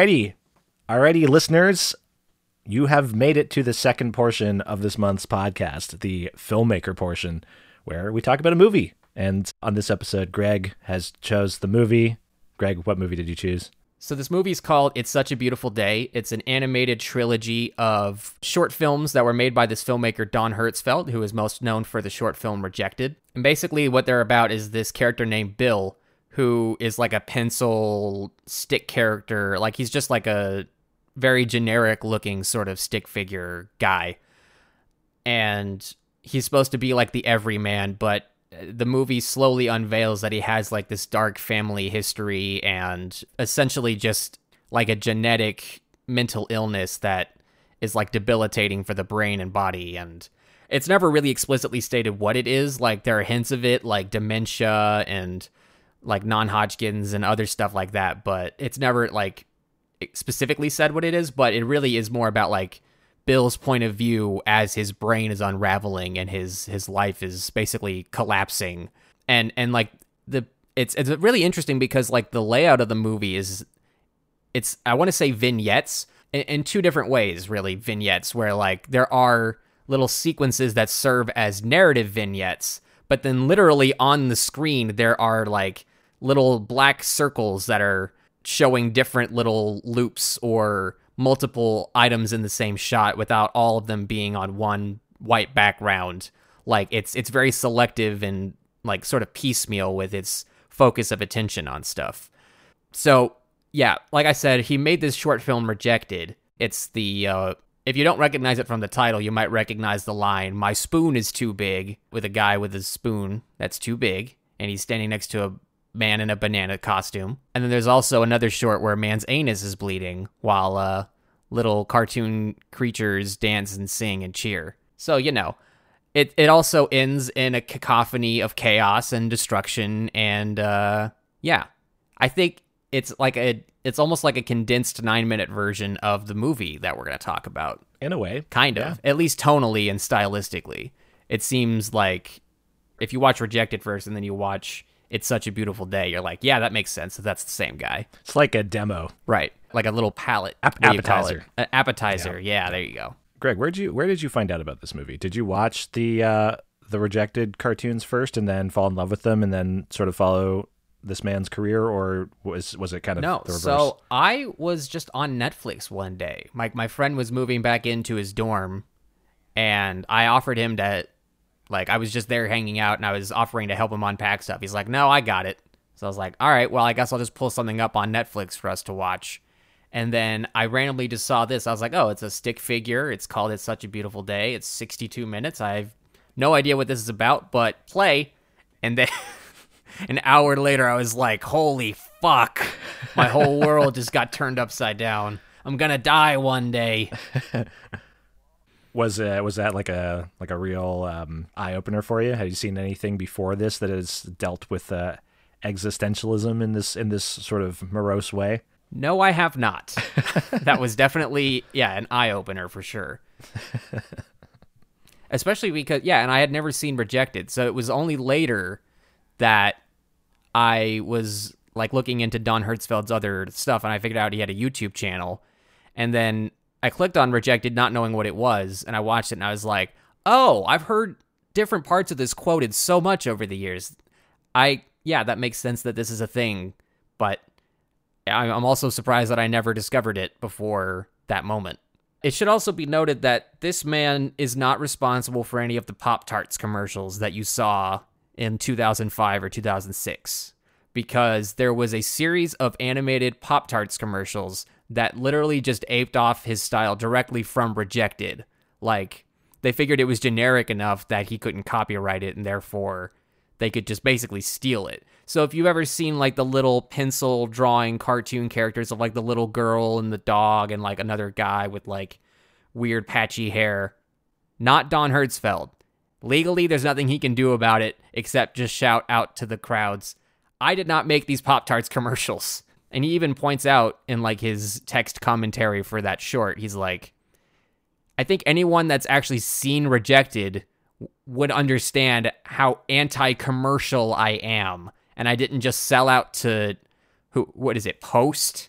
Alrighty. Alrighty, listeners. You have made it to the second portion of this month's podcast, the filmmaker portion, where we talk about a movie. And on this episode, Greg has chose the movie. Greg, what movie did you choose? So this movie is called It's Such a Beautiful Day. It's an animated trilogy of short films that were made by this filmmaker Don Hertzfeldt, who is most known for the short film Rejected. And basically what they're about is this character named Bill, who is like a pencil stick character. Like he's just like a very generic looking sort of stick figure guy. And he's supposed to be like the everyman, but the movie slowly unveils that he has like this dark family history and essentially just like a genetic mental illness that is like debilitating for the brain and body and it's never really explicitly stated what it is like there are hints of it like dementia and like non-hodgkin's and other stuff like that but it's never like specifically said what it is but it really is more about like Bill's point of view as his brain is unraveling and his his life is basically collapsing. And and like the it's it's really interesting because like the layout of the movie is it's I want to say vignettes in, in two different ways really vignettes where like there are little sequences that serve as narrative vignettes but then literally on the screen there are like little black circles that are showing different little loops or multiple items in the same shot without all of them being on one white background. Like it's it's very selective and like sort of piecemeal with its focus of attention on stuff. So yeah, like I said, he made this short film Rejected. It's the uh, if you don't recognize it from the title, you might recognize the line "My spoon is too big" with a guy with a spoon that's too big, and he's standing next to a man in a banana costume. And then there's also another short where a man's anus is bleeding while uh, little cartoon creatures dance and sing and cheer. So, you know, it, it also ends in a cacophony of chaos and destruction. And uh, yeah, I think it's like a it's almost like a condensed nine minute version of the movie that we're going to talk about. In a way. Kind of. Yeah. At least tonally and stylistically. It seems like if you watch Rejected first and then you watch it's such a beautiful day. You're like, yeah, that makes sense. That's the same guy. It's like a demo, right? Like a little palette Ap- appetizer. An appetizer. Yeah. yeah, there you go. Greg, where did you where did you find out about this movie? Did you watch the uh, the rejected cartoons first and then fall in love with them and then sort of follow this man's career, or was was it kind of no? So I was just on Netflix one day. My my friend was moving back into his dorm, and I offered him to like I was just there hanging out and I was offering to help him unpack stuff. He's like, "No, I got it." So I was like, "All right, well, I guess I'll just pull something up on Netflix for us to watch." And then I randomly just saw this. I was like, "Oh, it's a stick figure. It's called It's Such a Beautiful Day. It's 62 minutes. I have no idea what this is about, but play." And then an hour later I was like, "Holy fuck. My whole world just got turned upside down. I'm going to die one day." was uh, was that like a like a real um, eye opener for you? Have you seen anything before this that has dealt with uh, existentialism in this in this sort of morose way? No, I have not. that was definitely yeah an eye opener for sure. Especially because yeah, and I had never seen Rejected, so it was only later that I was like looking into Don Hertzfeldt's other stuff, and I figured out he had a YouTube channel, and then I clicked on rejected, not knowing what it was, and I watched it and I was like, oh, I've heard different parts of this quoted so much over the years. I, yeah, that makes sense that this is a thing, but I'm also surprised that I never discovered it before that moment. It should also be noted that this man is not responsible for any of the Pop Tarts commercials that you saw in 2005 or 2006, because there was a series of animated Pop Tarts commercials that literally just aped off his style directly from Rejected. Like, they figured it was generic enough that he couldn't copyright it and therefore they could just basically steal it. So if you've ever seen like the little pencil drawing cartoon characters of like the little girl and the dog and like another guy with like weird patchy hair, not Don Hertzfeldt. Legally, there's nothing he can do about it except just shout out to the crowds. I did not make these Pop Tarts commercials. And he even points out in like his text commentary for that short, he's like, I think anyone that's actually seen Rejected would understand how anti-commercial I am, and I didn't just sell out to who? What is it? Post,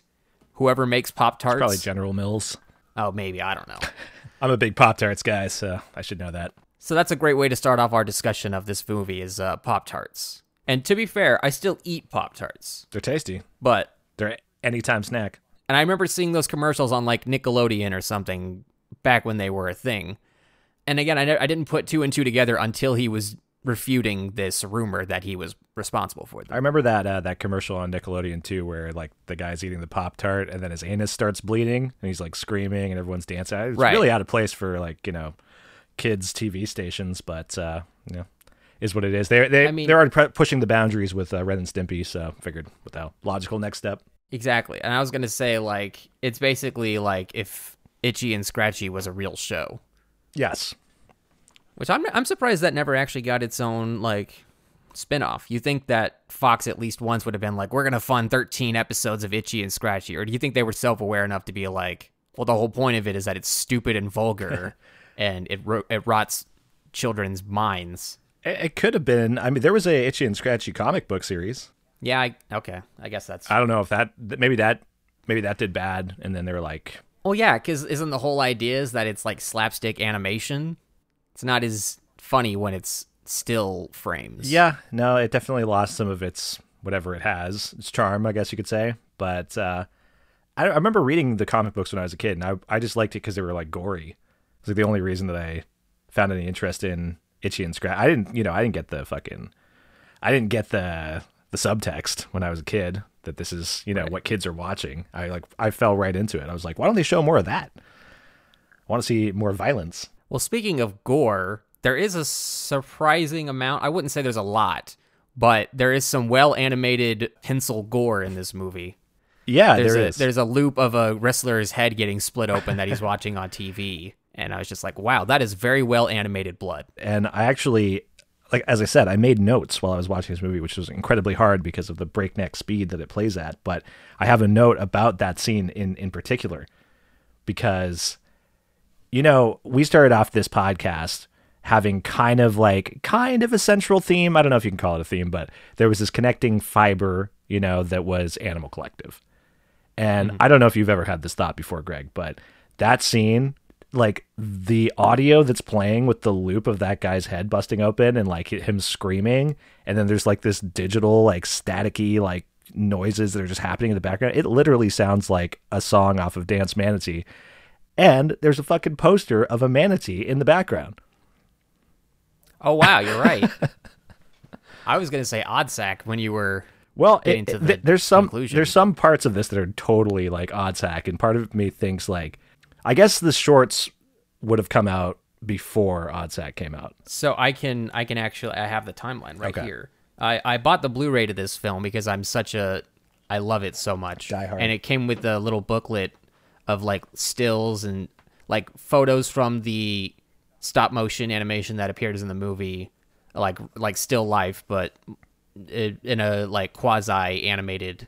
whoever makes Pop Tarts? Probably General Mills. Oh, maybe I don't know. I'm a big Pop Tarts guy, so I should know that. So that's a great way to start off our discussion of this movie is uh, Pop Tarts. And to be fair, I still eat Pop Tarts, They're tasty. but They're anytime snack. and I remember seeing those commercials on like Nickelodeon or something back when they were a thing. And again, I, ne- I didn't put two and two together until he was refuting this rumor that he was responsible for them. I remember that uh, that commercial on Nickelodeon too, where like the guy's eating the Pop Tart and then his anus starts bleeding and he's like screaming and everyone's dancing. It's Right. really out of place for like you know kids TV stations, but uh, you know is what it is. They they I mean- they're already pushing the boundaries with uh, Ren and Stimpy, so figured with the logical next step. Exactly. And I was going to say, like, it's basically like if Itchy and Scratchy was a real show, Yes, which I'm, I'm surprised that never actually got its own, like, spin-off. You think that Fox at least once would have been like, we're going to fund 13 episodes of Itchy and Scratchy? Or do you think they were self-aware enough to be like, well, the whole point of it is that it's stupid and vulgar and it, ro- it rots children's minds? it, it could have been. I mean, there was a Itchy and Scratchy comic book series. Yeah, I, okay. I guess that's... I don't know if that maybe that maybe that did bad, and then they were like, Well, yeah, because isn't the whole idea is that it's like slapstick animation? It's not as funny when it's still frames. Yeah, no, it definitely lost some of its whatever it has, its charm, I guess you could say. But uh, I, I remember reading the comic books when I was a kid, and I I just liked it because they were like gory. It's like the only reason that I found any interest in Itchy and Scratch. I didn't, you know, I didn't get the fucking, I didn't get the the subtext when I was a kid that this is you know what kids are watching. I like I fell right into it. I was like, why don't they show more of that? I want to see more violence. Well, speaking of gore, there is a surprising amount. I wouldn't say there's a lot, but there is some well animated pencil gore in this movie. Yeah, There's there a, is. there's a loop of a wrestler's head getting split open that he's watching on TV. And I was just like, wow, that is very well animated blood. and I actually like as I said, I made notes while I was watching this movie, which was incredibly hard because of the breakneck speed that it plays at. But I have a note about that scene in in particular because you know we started off this podcast having kind of like kind of a central theme. I don't know if you can call it a theme, but there was this connecting fiber, you know, that was Animal Collective. And mm-hmm. I don't know if you've ever had this thought before, Greg, but that scene, like the audio that's playing with the loop of that guy's head busting open and like him screaming, and then there's like this digital, like staticky, like noises that are just happening in the background. It literally sounds like a song off of Danse Manatee. And there's a fucking poster of a manatee in the background. Oh, wow, you're right. I was going to say Oddsac when you were. Well, it- to the th- there's some conclusion. there's some parts of this that are totally like Oddsac, and part of me thinks like, I guess the shorts would have come out before Oddsac came out. So I can I can actually I have the timeline right Okay. here. I I bought the Blu-ray to this film because I'm such a I love it so much. Die hard. And it came with a little booklet of like stills and like photos from the stop motion animation that appears in the movie, like like still life, but in a like quasi animated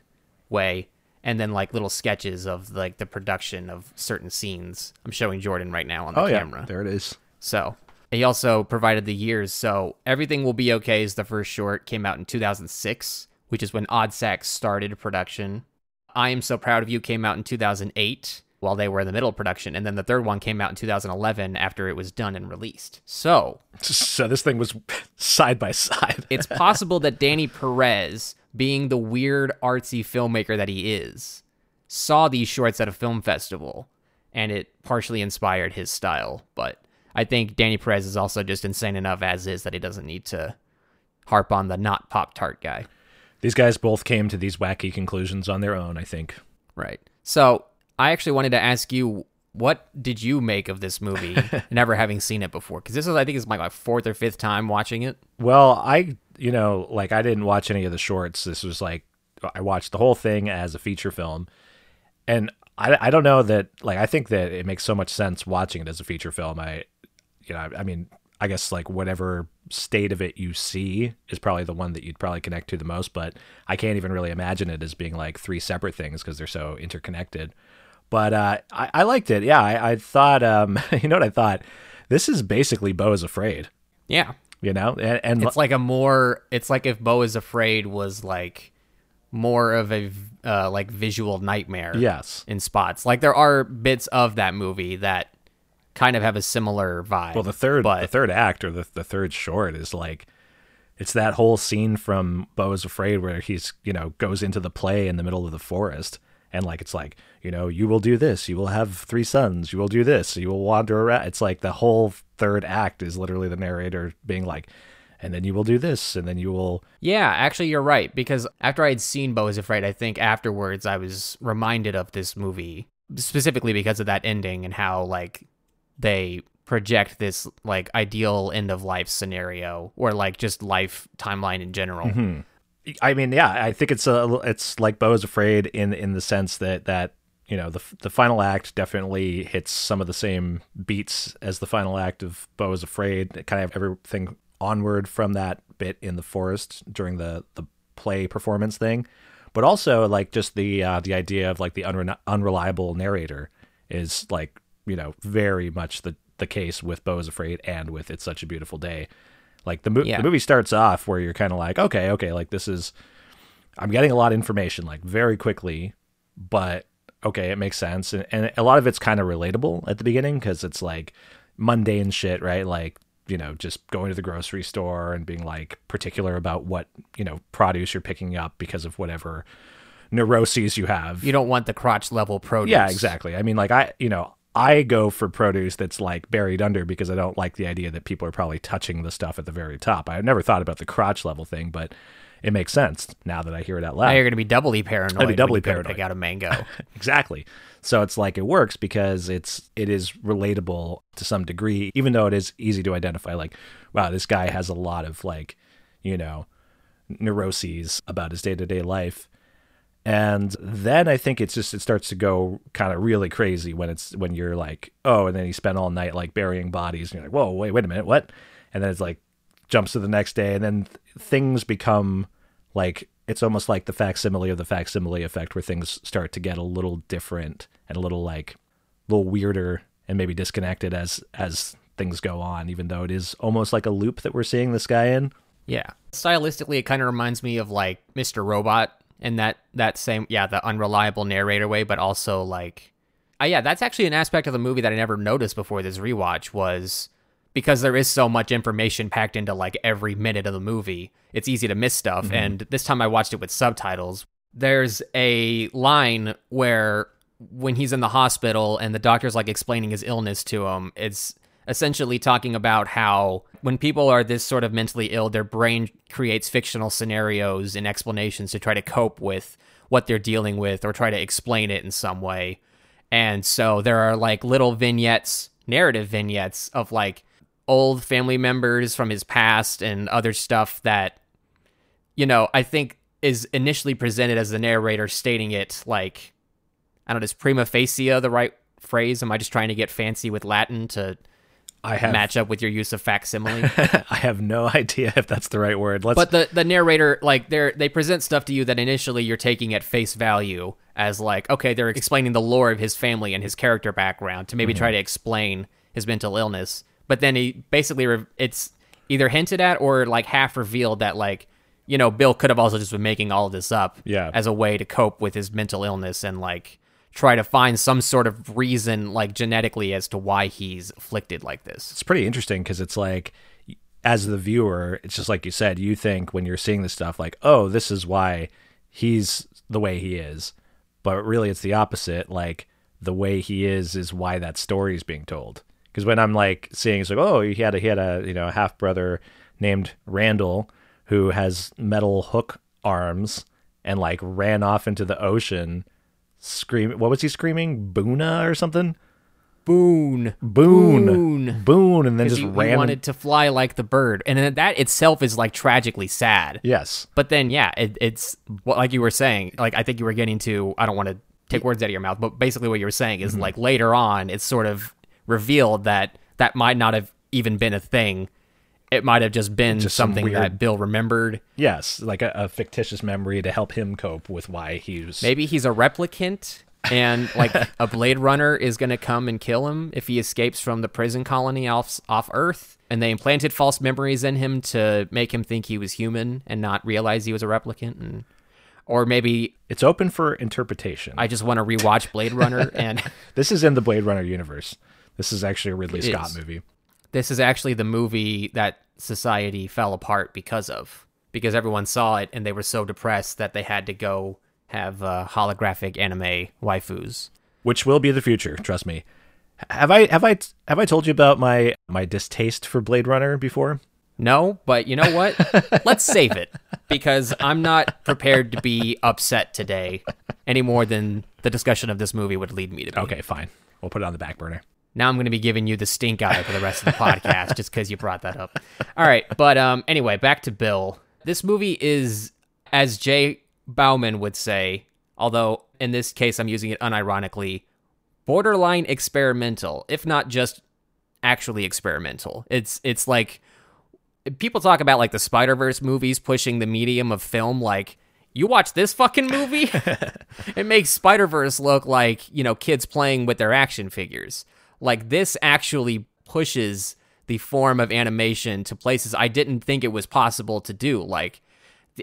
way. And then like little sketches of like the production of certain scenes. I'm showing Jordan right now on the Oh yeah, camera. there it is. So he also provided the years. So everything will be okay is the first short came out in 2006, which is when Oddsac started production. I am so proud of you came out in 2008 while they were in the middle of production, and then the third one came out in 2011 after it was done and released. So So this thing was side by side. it's possible that Danny Perez, being the weird artsy filmmaker that he is, saw these shorts at a film festival and it partially inspired his style. But I think Danny Perez is also just insane enough as is that he doesn't need to harp on the not Pop Tart guy. These guys both came to these wacky conclusions on their own. I think. Right. So I actually wanted to ask you. What did you make of this movie, never having seen it before? Because this is, I think, is my like fourth or fifth time watching it. Well, I you know like I didn't watch any of the shorts. This was like I watched the whole thing as a feature film, and I I don't know that like I think that it makes so much sense watching it as a feature film. I you know I, I mean I guess like whatever state of it you see is probably the one that you'd probably connect to the most. But I can't even really imagine it as being like three separate things because they're so interconnected. But uh, I, I liked it. Yeah, I, I thought um, you know what I thought. This is basically Beau is Afraid. Yeah, You know, and, and It's like a more. It's like if Beau is Afraid was like more of a uh, like visual nightmare. Yes. in spots. Like there are bits of that movie that kind of have a similar vibe. Well, the third but the third act or the the third short is like it's that whole scene from Beau is Afraid where he's you know goes into the play in the middle of the forest and like it's like you know you will do this you will have three sons you will do this you will wander around it's like the whole third act is literally the narrator being like and then you will do this and then you will Yeah, actually, you're right. Because after I had seen Beau is Afraid, I think afterwards I was reminded of this movie specifically because of that ending and how like they project this like ideal end of life scenario or like just life timeline in general. Mm-hmm. I mean, yeah, I think it's a it's like Beau is Afraid in in the sense that that you know the the final act definitely hits some of the same beats as the final act of Beau is Afraid. It kind of everything onward from that bit in the forest during the the play performance thing, but also like just the uh, the idea of like the unre- unreliable narrator is like you know very much the the case with Beau is Afraid and with It's Such a Beautiful Day. Like the, mo- Yeah. the movie starts off where you're kind of like, okay, okay, like this is, I'm getting a lot of information like very quickly, but okay, it makes sense. And, and a lot of it's kind of relatable at the beginning because it's like mundane shit, right? Like, you know, just going to the grocery store and being like particular about what, you know, produce you're picking up because of whatever neuroses you have. You don't want the crotch level produce. Yeah, exactly. I mean, like I, you know, I go for produce that's like buried under because I don't like the idea that people are probably touching the stuff at the very top. I've never thought about the crotch level thing, but it makes sense now that I hear it out loud. Now you're going to be doubly paranoid. I'd be doubly paranoid. Pick out a mango. exactly. So it's like it works because it's it is relatable to some degree, even though it is easy to identify. Like, wow, this guy has a lot of like, you know, neuroses about his day to day life. And then I think it's just it starts to go kind of really crazy when it's when you're like, oh, and then he spent all night like burying bodies, and you're like, whoa, wait, wait a minute, what? And then it's like jumps to the next day, and then th- things become like it's almost like the facsimile of the facsimile effect, where things start to get a little different and a little like a little weirder and maybe disconnected as as things go on, even though it is almost like a loop that we're seeing this guy in. Yeah. Stylistically, it kind of reminds me of like Mr. Robot and that that same yeah the unreliable narrator way, but also like, uh, yeah, that's actually an aspect of the movie that I never noticed before this rewatch was because there is so much information packed into like every minute of the movie. It's easy to miss stuff, and this time I watched it with subtitles. There's a line where when he's in the hospital and the doctor's like explaining his illness to him, it's essentially talking about how when people are this sort of mentally ill, their brain creates fictional scenarios and explanations to try to cope with what they're dealing with or try to explain it in some way. And so there are like little vignettes, narrative vignettes of like old family members from his past and other stuff that, you know, I think is initially presented as the narrator stating it like, I don't know, is prima facie the right phrase? Am I just trying to get fancy with Latin to I have match up with your use of facsimile? I have no idea if that's the right word. Let's but the the narrator like they they present stuff to you that initially you're taking at face value as like okay they're explaining the lore of his family and his character background to maybe Mm-hmm. try to explain his mental illness but then he basically re- it's either hinted at or like half revealed that like you know bill could have also just been making all of this up Yeah. as a way to cope with his mental illness and like try to find some sort of reason like genetically as to why he's afflicted like this. It's pretty interesting because it's like as the viewer it's just like you said you think when you're seeing this stuff like oh this is why he's the way he is. But really it's the opposite like the way he is is why that story is being told. Because when i'm like seeing it's like oh he had a he had a you know half brother named randall who has metal hook arms and like ran off into the ocean screaming what was he screaming boona or something boone boon Boone. boon and then just he, he wanted to fly like the bird, and then that itself is like tragically sad. yes But then, yeah, it, it's like you were saying. Like I think you were getting to. I don't want to take words out of your mouth, but basically what you were saying Mm-hmm. is like later on, it's sort of revealed that that might not have even been a thing. It might have just been Just some something weird- that Bill remembered. Yes, like a, a fictitious memory to help him cope with why he was. Maybe he's a replicant. and like a Blade Runner is going to come and kill him if he escapes from the prison colony off off Earth. And they implanted false memories in him to make him think he was human and not realize he was a replicant. And Or maybe It's open for interpretation. I just want to rewatch Blade Runner and this is in the Blade Runner universe. This is actually a Ridley It Scott is. movie. This is actually the movie that society fell apart because of because everyone saw it and they were so depressed that they had to go have uh, holographic anime waifus. which will be the future. Trust me. Have I have I have I told you about my my distaste for Blade Runner before? No, but you know what? Let's save it because I'm not prepared to be upset today any more than the discussion of this movie would lead me to be. Okay, fine. We'll put it on the back burner. Now I'm going to be giving you the stink eye for the rest of the podcast just because you brought that up. All right, but um, anyway, back to Bill. This movie is, as Jay Bauman would say, although in this case I'm using it unironically, borderline experimental, if not just actually experimental. It's it's like people talk about like the Spider Verse movies pushing the medium of film, like. You watch this fucking movie? it makes Spider Verse look like, you know, kids playing with their action figures. Like, this actually pushes the form of animation to places I didn't think it was possible to do. Like,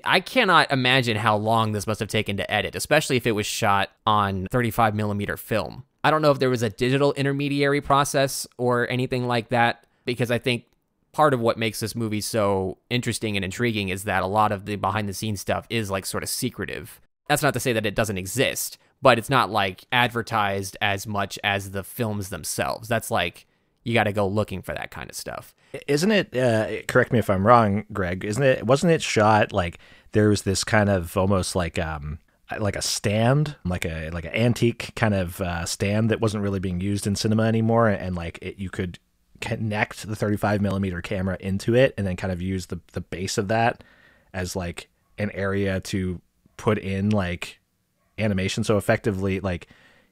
I cannot imagine how long this must have taken to edit, especially if it was shot on 35 millimeter film. I don't know if there was a digital intermediary process or anything like that, because I think part of what makes this movie so interesting and intriguing is that a lot of the behind the scenes stuff is like sort of secretive. That's not to say that it doesn't exist, but it's not like advertised as much as the films themselves. That's like you got to go looking for that kind of stuff. Isn't it? Uh, correct me if I'm wrong, Greg. Isn't it? Wasn't it shot like there was this kind of almost like um like a stand, like a like an antique kind of uh, stand that wasn't really being used in cinema anymore, and like it, you could connect the 35 millimeter camera into it, and then kind of use the the base of that as like an area to put in like animation. So effectively, like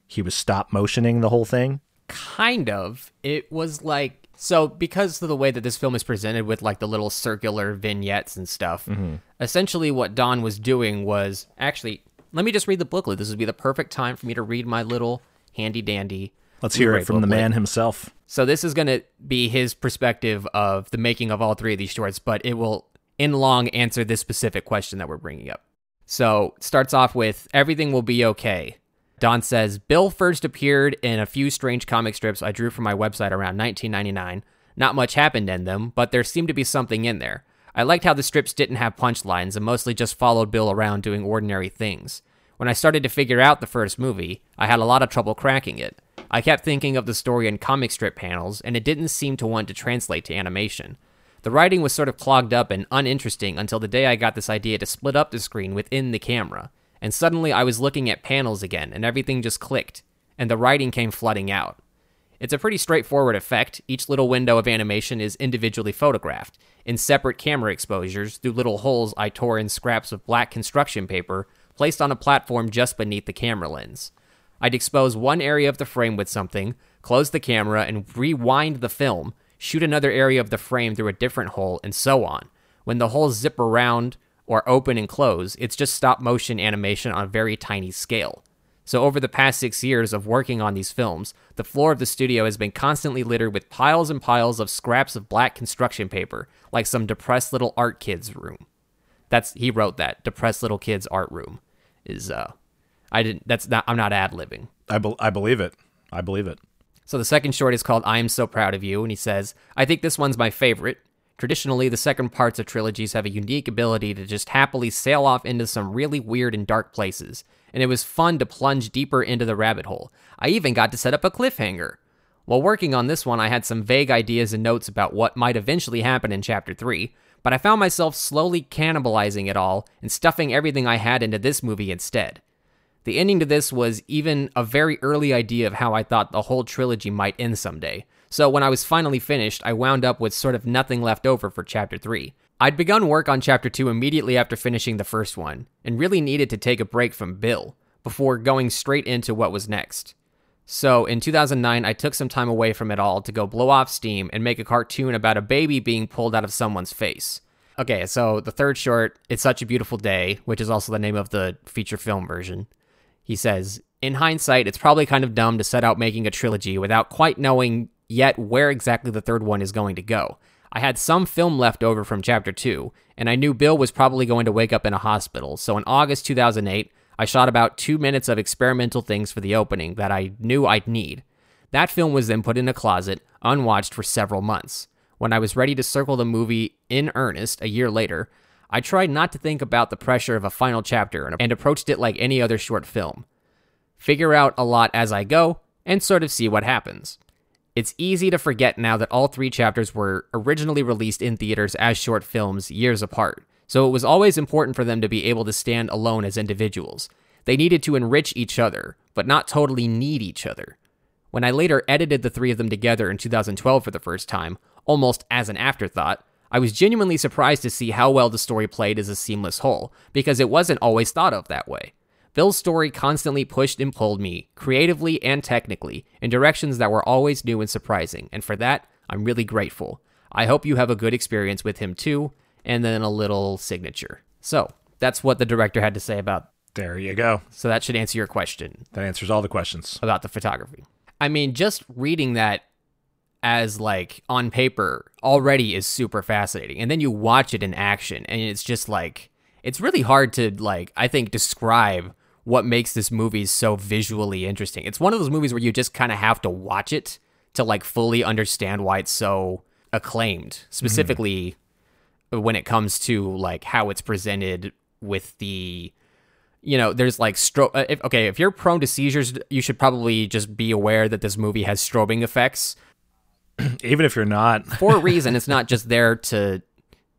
he was stop motioning the whole thing. kind of it was like so because of the way that this film is presented with like the little circular vignettes and stuff mm-hmm. essentially what don was doing was actually let me just read the booklet this would be the perfect time for me to read my little handy dandy Let's hear it from the man himself. so this is going to be his perspective of the making of all three of these shorts, but it will in long answer this specific question that we're bringing up. So starts off with everything will be okay. Don says Bill first appeared in a few strange comic strips I drew for my website around 1999. Not much happened in them, but there seemed to be something in there. I liked how the strips didn't have punchlines and mostly just followed Bill around doing ordinary things. When I started to figure out the first movie, I had a lot of trouble cracking it. I kept thinking of the story in comic strip panels, and it didn't seem to want to translate to animation. The writing was sort of clogged up and uninteresting until the day I got this idea to split up the screen within the camera. And suddenly I was looking at panels again, and everything just clicked, and the writing came flooding out. It's a pretty straightforward effect. Each little window of animation is individually photographed, in separate camera exposures through little holes I tore in scraps of black construction paper placed on a platform just beneath the camera lens. I'd expose one area of the frame with something, close the camera, and rewind the film, shoot another area of the frame through a different hole, and so on. When the holes zip around or open and close, it's just stop motion animation on a very tiny scale. So, over the past six years of working on these films, the floor of the studio has been constantly littered with piles and piles of scraps of black construction paper, like some depressed little art kid's room. That's he wrote that depressed little kid's art room is uh I didn't that's not I'm not ad libbing. I, bel I believe it. I believe it. So the second short is called I Am So Proud of You, and he says, I think this one's my favorite. Traditionally, the second parts of trilogies have a unique ability to just happily sail off into some really weird and dark places, and it was fun to plunge deeper into the rabbit hole. I even got to set up a cliffhanger. While working on this one, I had some vague ideas and notes about what might eventually happen in Chapter 3, but I found myself slowly cannibalizing it all and stuffing everything I had into this movie instead. The ending to this was even a very early idea of how I thought the whole trilogy might end someday. So when I was finally finished, I wound up with sort of nothing left over for Chapter 3. I'd begun work on Chapter 2 immediately after finishing the first one, and really needed to take a break from Bill before going straight into what was next. So in 2009, I took some time away from it all to go blow off steam and make a cartoon about a baby being pulled out of someone's face. Okay, so the third short, It's Such a Beautiful Day, which is also the name of the feature film version. He says, In hindsight, it's probably kind of dumb to set out making a trilogy without quite knowing yet where exactly the third one is going to go. I had some film left over from chapter 2, and I knew Bill was probably going to wake up in a hospital. So in August 2008, I shot about two minutes of experimental things for the opening that I knew I'd need. That film was then put in a closet, unwatched for several months. When I was ready to circle the movie in earnest a year later, I tried not to think about the pressure of a final chapter and approached it like any other short film. Figure out a lot as I go and sort of see what happens. It's easy to forget now that all three chapters were originally released in theaters as short films years apart, so it was always important for them to be able to stand alone as individuals. They needed to enrich each other, but not totally need each other. When I later edited the three of them together in 2012 for the first time, almost as an afterthought, I was genuinely surprised to see how well the story played as a seamless whole, because it wasn't always thought of that way. Bill's story constantly pushed and pulled me, creatively and technically, in directions that were always new and surprising, and for that, I'm really grateful. I hope you have a good experience with him too, and then a little signature. So, that's what the director had to say about. There you go. So, that should answer your question That answers all the questions. about the photography. I mean, just reading that as like on paper already is super fascinating. And then you watch it in action and it's just like it's really hard to like I think describe what makes this movie so visually interesting. It's one of those movies where you just kind of have to watch it to like fully understand why it's so acclaimed, specifically when it comes to like how it's presented with the you know, there's like stro. Uh, okay, if you're prone to seizures, you should probably just be aware that this movie has strobing effects Even if you're not, for a reason. it's not just there to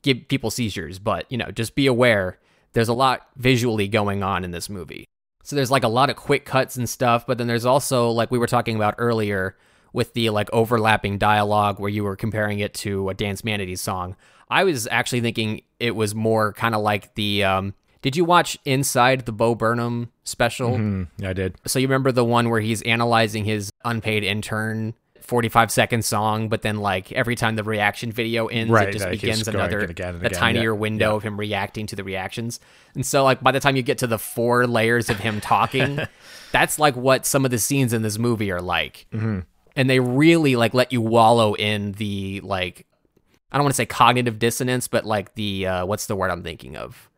give people seizures, but you know, just be aware. There's a lot visually going on in this movie. So there's like a lot of quick cuts and stuff, but then there's also like we were talking about earlier with the like overlapping dialogue where you were comparing it to a Danse Manatee song. I was actually thinking it was more kind of like the um did you watch Inside the Bo Burnham special? Hmm, yeah, I did. So you remember the one where he's analyzing his unpaid intern 45 second song, but then like every time the reaction video ends, Right, it just begins another again and a again, tinier yeah, window yeah. of him reacting to the reactions. And so like by the time you get to the four layers of him talking, that's like what some of the scenes in this movie are like. Mm-hmm. And they really like let you wallow in the like I don't want to say cognitive dissonance, but like the uh, what's the word I'm thinking of?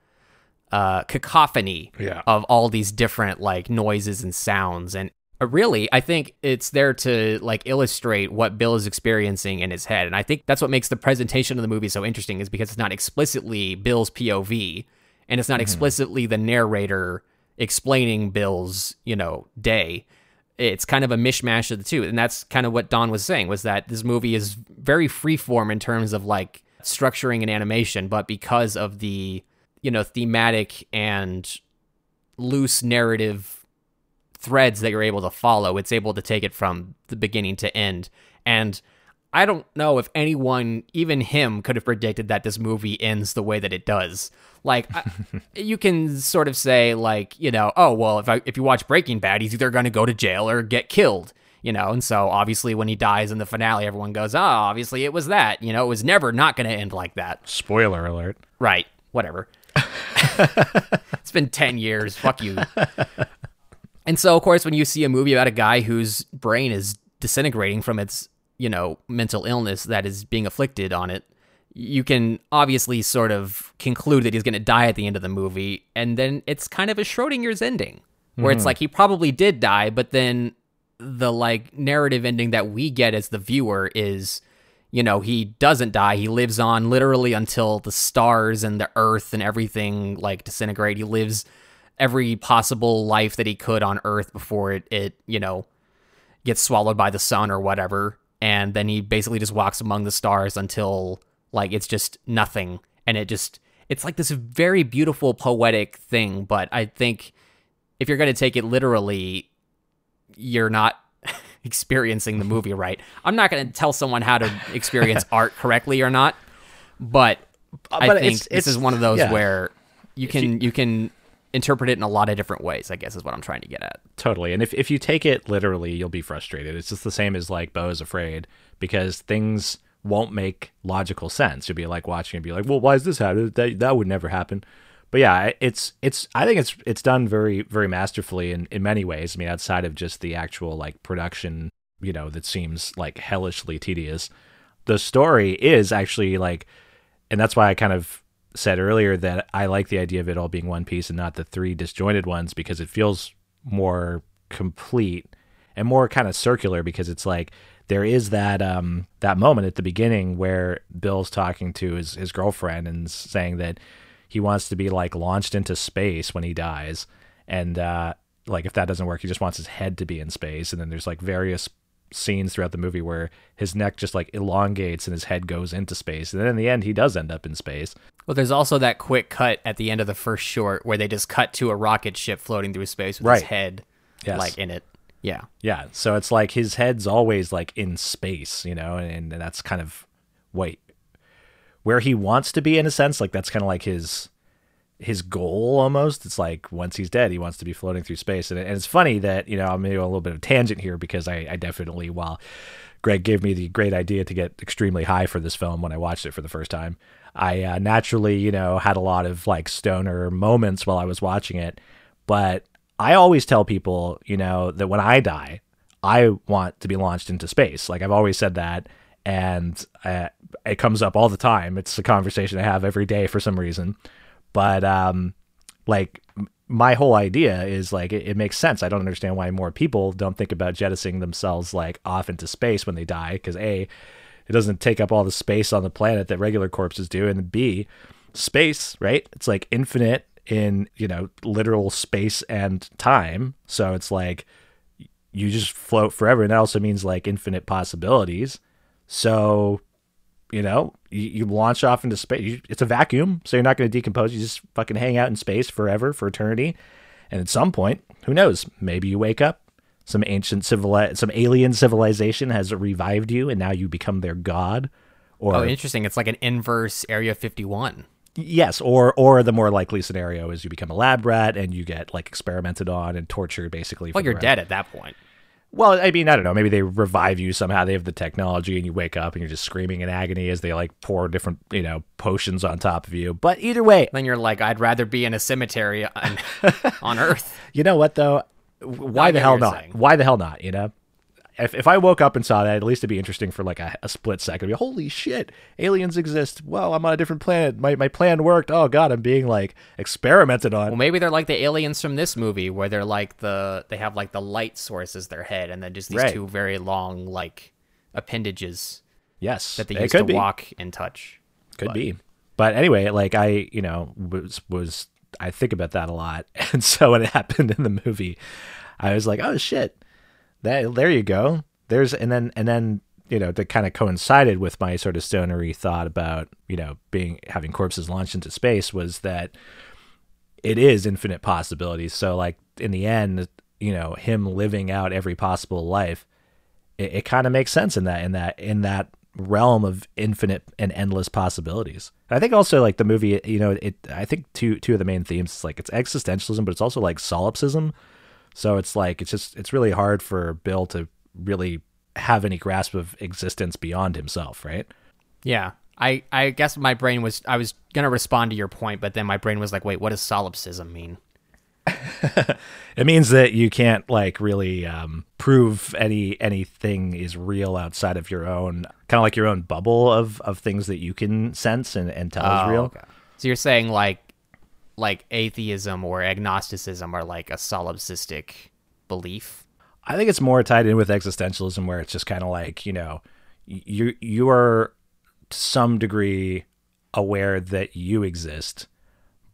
Uh, cacophony Yeah. of all these different like noises and sounds and Uh, really i think it's there to like illustrate what bill is experiencing in his head and i think that's what makes the presentation of the movie so interesting is because it's not explicitly bill's pov and it's not mm-hmm. explicitly the narrator explaining bill's you know day. It's kind of a mishmash of the two and that's kind of what don was saying was that this movie is very freeform in terms of like structuring and animation but because of the you know thematic and loose narrative threads that you're able to follow it's able to take it from the beginning to end and i don't know if anyone even him could have predicted that this movie ends the way that it does like I, you can sort of say like you know oh well if I, if you watch breaking bad he's either going to go to jail or get killed you know and so obviously when he dies in the finale everyone goes oh obviously it was that you know it was never not going to end like that Spoiler alert. Right. Whatever. it's been 10 years. Fuck you. And so, of course, when you see a movie about a guy whose brain is disintegrating from its, you know, mental illness that is being afflicted on it, you can obviously sort of conclude that he's going to die at the end of the movie. And then it's kind of a Schrodinger's ending, where it's hmm. like he probably did die, but then the like narrative ending that we get as the viewer is you know, he doesn't die. He lives on literally until the stars and the earth and everything like disintegrate. He lives every possible life that he could on earth before it, it you know, gets swallowed by the sun or whatever. And then he basically just walks among the stars until like it's just nothing. And it just, it's like this very beautiful poetic thing. But I think if you're going to take it literally, you're not experiencing the movie right. I'm not going to tell someone how to experience art correctly or not, but, uh, I but think it's- this it's- is one of those yeah. where you can you, can interpret it in a lot of different ways. I guess is what I'm trying to get at. Totally. And if, if you take it literally, you'll be frustrated. It's just the same as like Beau is afraid because things won't make logical sense. You'll be like watching and be like, well, why is this happening? That, that would never happen. But yeah, it's it's I think it's it's done very very masterfully in, in many ways. I mean, outside of just the actual like production, you know, that seems like hellishly tedious. the story is actually like, and that's why I kind of said earlier that I like the idea of it all being one piece and not the three disjointed ones because it feels more complete and more kind of circular because it's like there is that um that moment at the beginning where Bill's talking to his his girlfriend and saying that he wants to be like launched into space when he dies. And uh like if that doesn't work he just wants his head to be in space. And then there's like various scenes throughout the movie where his neck just like elongates and his head goes into space and then in the end he does end up in space Well, there's also that quick cut at the end of the first short where they just cut to a rocket ship floating through space with Right. his head Yes. like in it. Yeah. Yeah, so it's like his head's always like in space, you know, and, and that's kind of what where he wants to be in a sense. Like that's kind of like his his goal almost. It's like once he's dead, he wants to be floating through space. And, and it's funny that you know I'm maybe a little bit of tangent here because I, I definitely while Greg gave me the great idea to get extremely high for this film when I watched it for the first time. I uh, naturally, you know, had a lot of like stoner moments while I was watching it, but I always tell people, you know, that when I die, I want to be launched into space. Like I've always said that, and uh, it comes up all the time. It's a conversation I have every day for some reason. But um, like my whole idea is like it, it makes sense. I don't understand why more people don't think about jettisoning themselves like off into space when they die. Because a, it doesn't take up all the space on the planet that regular corpses do, and b, space, right? It's like infinite in you know literal space and time. So it's like you just float forever, and that also means like infinite possibilities. So you know, you, you launch off into space. You, it's a vacuum, so you're not going to decompose. You just fucking hang out in space forever for eternity. And at some point, who knows? Maybe you wake up, some ancient civili- some alien civilization has revived you, and now you become their god. Or Oh, interesting. It's like an inverse Area 51. yes, or or the more likely scenario is you become a lab rat and you get like experimented on and tortured, basically. Well, you're dead at that point. Well, I mean, I don't know. Maybe they revive you somehow. They have the technology, and you wake up and you're just screaming in agony as they like pour different, you know, potions on top of you. But either way, Then you're like, I'd rather be in a cemetery on, on Earth. you know what though? Why the hell not? saying. Why the hell not? You know, if if I woke up and saw that, at least it'd be interesting for like a, a split second. Be holy shit, aliens exist. Well, I'm on a different planet. My my plan worked. Oh god, I'm being like experimented on. Well, maybe they're like the aliens from this movie, where they're like the they have like the light source as their head, and then just these Right. two very long like appendages yes, that they used to be. walk and touch. Could be. But anyway, like I, you know, was was I think about that a lot. And so when it happened in the movie, I was like, "Oh shit. That there you go." There's and then and then, you know, that kind of coincided with my sort of stonery thought about, you know, being having corpses launched into space was that it is infinite possibilities. So like in the end, you know, him living out every possible life it, it kind of makes sense in that in that in that realm of infinite and endless possibilities. I think also like the movie, you know, it I think two two of the main themes is like it's existentialism, but it's also like solipsism. So it's like it's just it's really hard for Bill to really have any grasp of existence beyond himself, right? Yeah. I, I guess my brain was I was gonna respond to your point, but then my brain was like, wait, what does solipsism mean? It means that you can't like really um, prove any anything is real outside of your own kind of like your own bubble of of things that you can sense and, and tell is real. Oh, okay. So you're saying like like atheism or agnosticism are like a solipsistic belief? I think it's more tied in with existentialism, where it's just kind of like you know, you you are to some degree aware that you exist,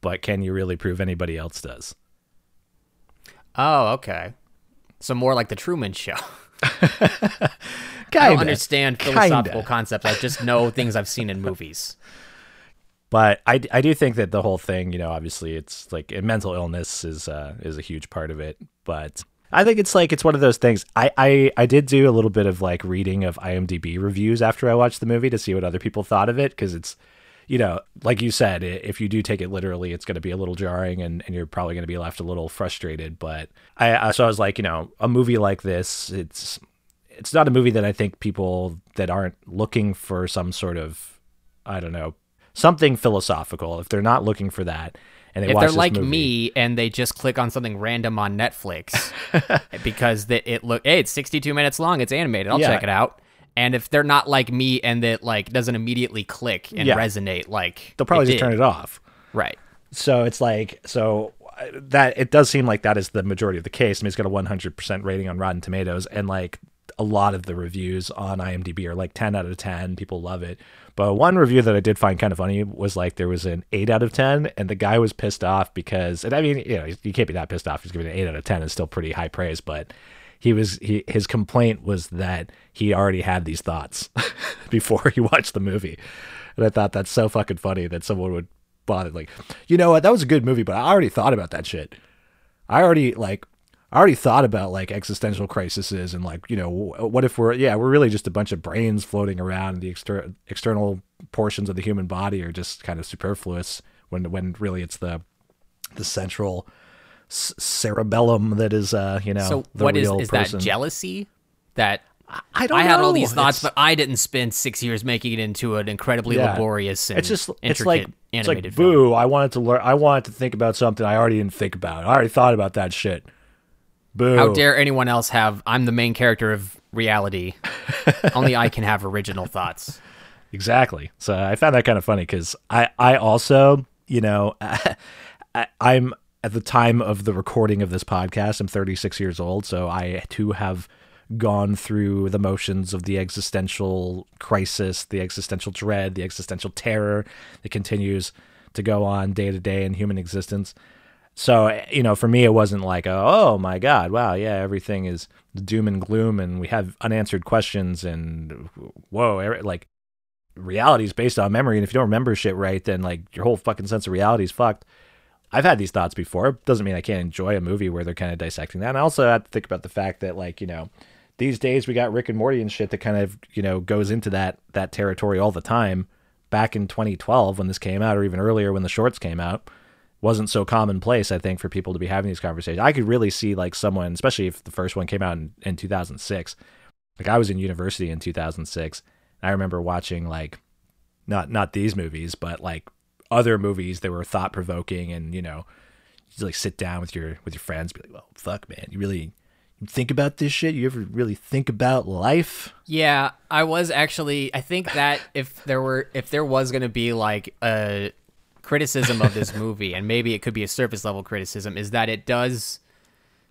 but can you really prove anybody else does? Oh, okay. So more like the Truman Show. I don't understand philosophical Kinda. concepts. I just know things I've seen in movies. But I, I do think that the whole thing, you know, obviously it's like mental illness is uh, is a huge part of it. But I think it's like it's one of those things. I, I I did do a little bit of like reading of IMDb reviews after I watched the movie to see what other people thought of it because it's you know, like you said, if you do take it literally, it's going to be a little jarring and, and you're probably going to be left a little frustrated. But I, I so I was like, you know, a movie like this, it's it's not a movie that I think people that aren't looking for some sort of I don't know something philosophical if they're not looking for that and they If watch they're like movie- me and they just click on something random on Netflix because it look hey it's 62 minutes long it's animated I'll Yeah. check it out And if they're not like me and that like doesn't immediately click and Yeah. resonate, like They'll probably just turn it off. Right. So it's like so uh, that it does seem like that is the majority of the case. I mean, it's got a 100% rating on Rotten Tomatoes, and like a lot of the reviews on IMDb are like 10 out of 10. People love it. But one review that I did find kind of funny was like there was an 8 out of 10, and the guy was pissed off because, and I mean, you know, you can't be that pissed off. He's giving an 8 out of 10. is still pretty high praise, but he was he his complaint was that he already had these thoughts before he watched the movie and i thought that's so fucking funny that someone would bother like you know what that was a good movie but i already thought about that shit i already like i already thought about like existential crises and like you know what if we're yeah we're really just a bunch of brains floating around and the exter- external portions of the human body are just kind of superfluous when when really it's the the central c- cerebellum that is uh you know So what is is person. that jealousy that I don't I had all these thoughts, It's- but I didn't spend six years making it into an incredibly Yeah. laborious it's just it's like it's like animated film. boo i wanted to learn i wanted to think about something i already didn't think about i already thought about that shit boo How dare anyone else have? I'm the main character of reality. Only I can have original thoughts. exactly so i found that kind of funny because i i also you know I, i'm at the time of the recording of this podcast i'm 36 years old so i too have gone through the motions of the existential crisis the existential dread the existential terror that continues to go on day to day in human existence So, you know, for me, it wasn't like, oh my God, wow, yeah, everything is doom and gloom and we have unanswered questions and whoa, like reality is based on memory. And if you don't remember shit right, then like your whole fucking sense of reality is fucked. I've had these thoughts before. Doesn't mean I can't enjoy a movie where they're kind of dissecting that. And I also have to think about the fact that, like, you know, these days we got Rick and Morty and shit that kind of, you know, goes into that that territory all the time. Back in 2012 when this came out, or even earlier when the shorts came out, wasn't so commonplace, I think, for people to be having these conversations. I could really see like someone, especially if the first one came out in, in 2006. Like I was in university in 2006. And I remember watching like not not these movies, but like other movies that were thought provoking, and you know, you like sit down with your with your friends, be like, "Well, fuck, man, you really think about this shit? You ever really think about life?" Yeah, I was actually. I think that if there were, if there was going to be like a criticism of this movie, and maybe it could be a surface level criticism, is that it does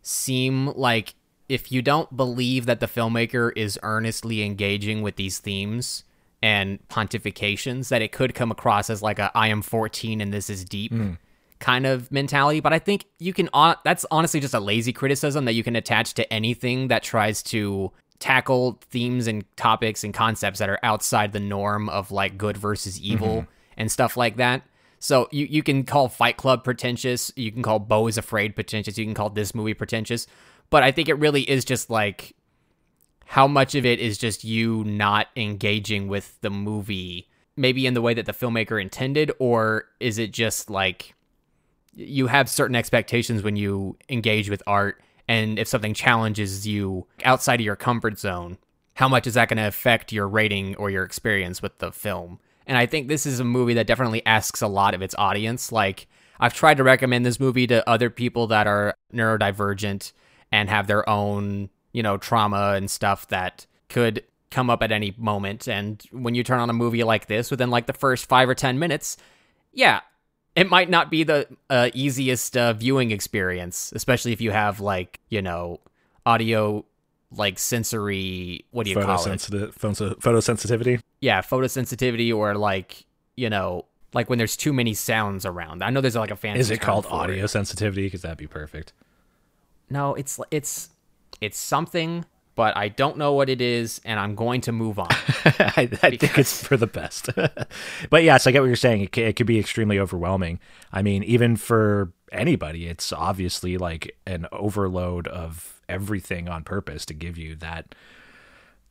seem like if you don't believe that the filmmaker is earnestly engaging with these themes and pontifications, that it could come across as like a "I am 14 and this is deep." Hmm. kind of mentality. But i think you can hon- that's honestly just a lazy criticism that you can attach to anything that tries to tackle themes and topics and concepts that are outside the norm of like good versus evil mm-hmm. and stuff like that so you, you can call fight club pretentious. You can call Beau is afraid pretentious. You can call this movie pretentious. But i think it really is just like how much of it is just you not engaging with the movie maybe in the way that the filmmaker intended or is it just like you have certain expectations when you engage with art and if something challenges you outside of your comfort zone how much is that going to affect your rating or your experience with the film and i think this is a movie that definitely asks a lot of its audience. Like i've tried to recommend this movie to other people that are neurodivergent and have their own you know trauma and stuff that could come up at any moment. And when you turn on a movie like this within like the first 5 or 10 minutes yeah it might not be the uh, easiest uh, viewing experience, especially if you have like you know audio like sensory. What do you call it? Photosensitivity. Yeah, photosensitivity or like you know like when there's too many sounds around. I know there's like a fancy. Is it called audio it. sensitivity? Because that'd be perfect. No, it's it's it's something, but I don't know what it is, and I'm going to move on. I, I think it's for the best. but yes, I get what you're saying. It, it could be extremely overwhelming. I mean, even for anybody, it's obviously like an overload of everything on purpose to give you that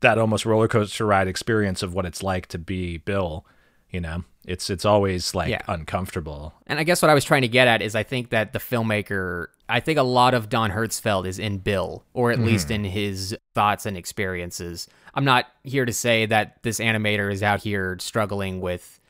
that almost roller coaster ride experience of what it's like to be Bill. You know, it's it's always like Yeah. uncomfortable. And I guess what I was trying to get at is I think that the filmmaker, I think a lot of Don Hertzfeldt is in Bill, or at least mm-hmm. in his thoughts and experiences. I'm not here to say that this animator is out here struggling with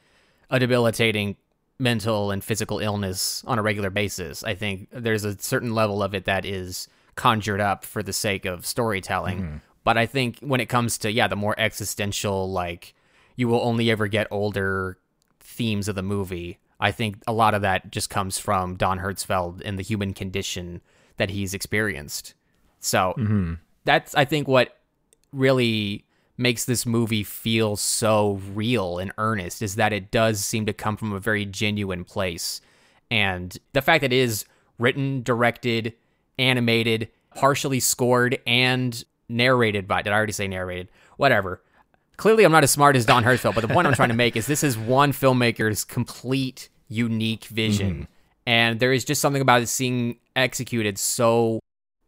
a debilitating mental and physical illness on a regular basis. I think there's a certain level of it that is conjured up for the sake of storytelling. Mm-hmm. But I think when it comes to yeah, the more existential like you will only ever get older themes of the movie, I think a lot of that just comes from Don Hertzfeldt and the human condition that he's experienced. So mm-hmm. that's I think what really makes this movie feel so real and earnest is that it does seem to come from a very genuine place. And the fact that it is written, directed, animated, partially scored, and narrated by did I already say narrated? Whatever. Clearly I'm not as smart as Don Hertzfeldt, but the point I'm trying to make is this is one filmmaker's complete unique vision. Mm-hmm. And there is just something about it seeing executed so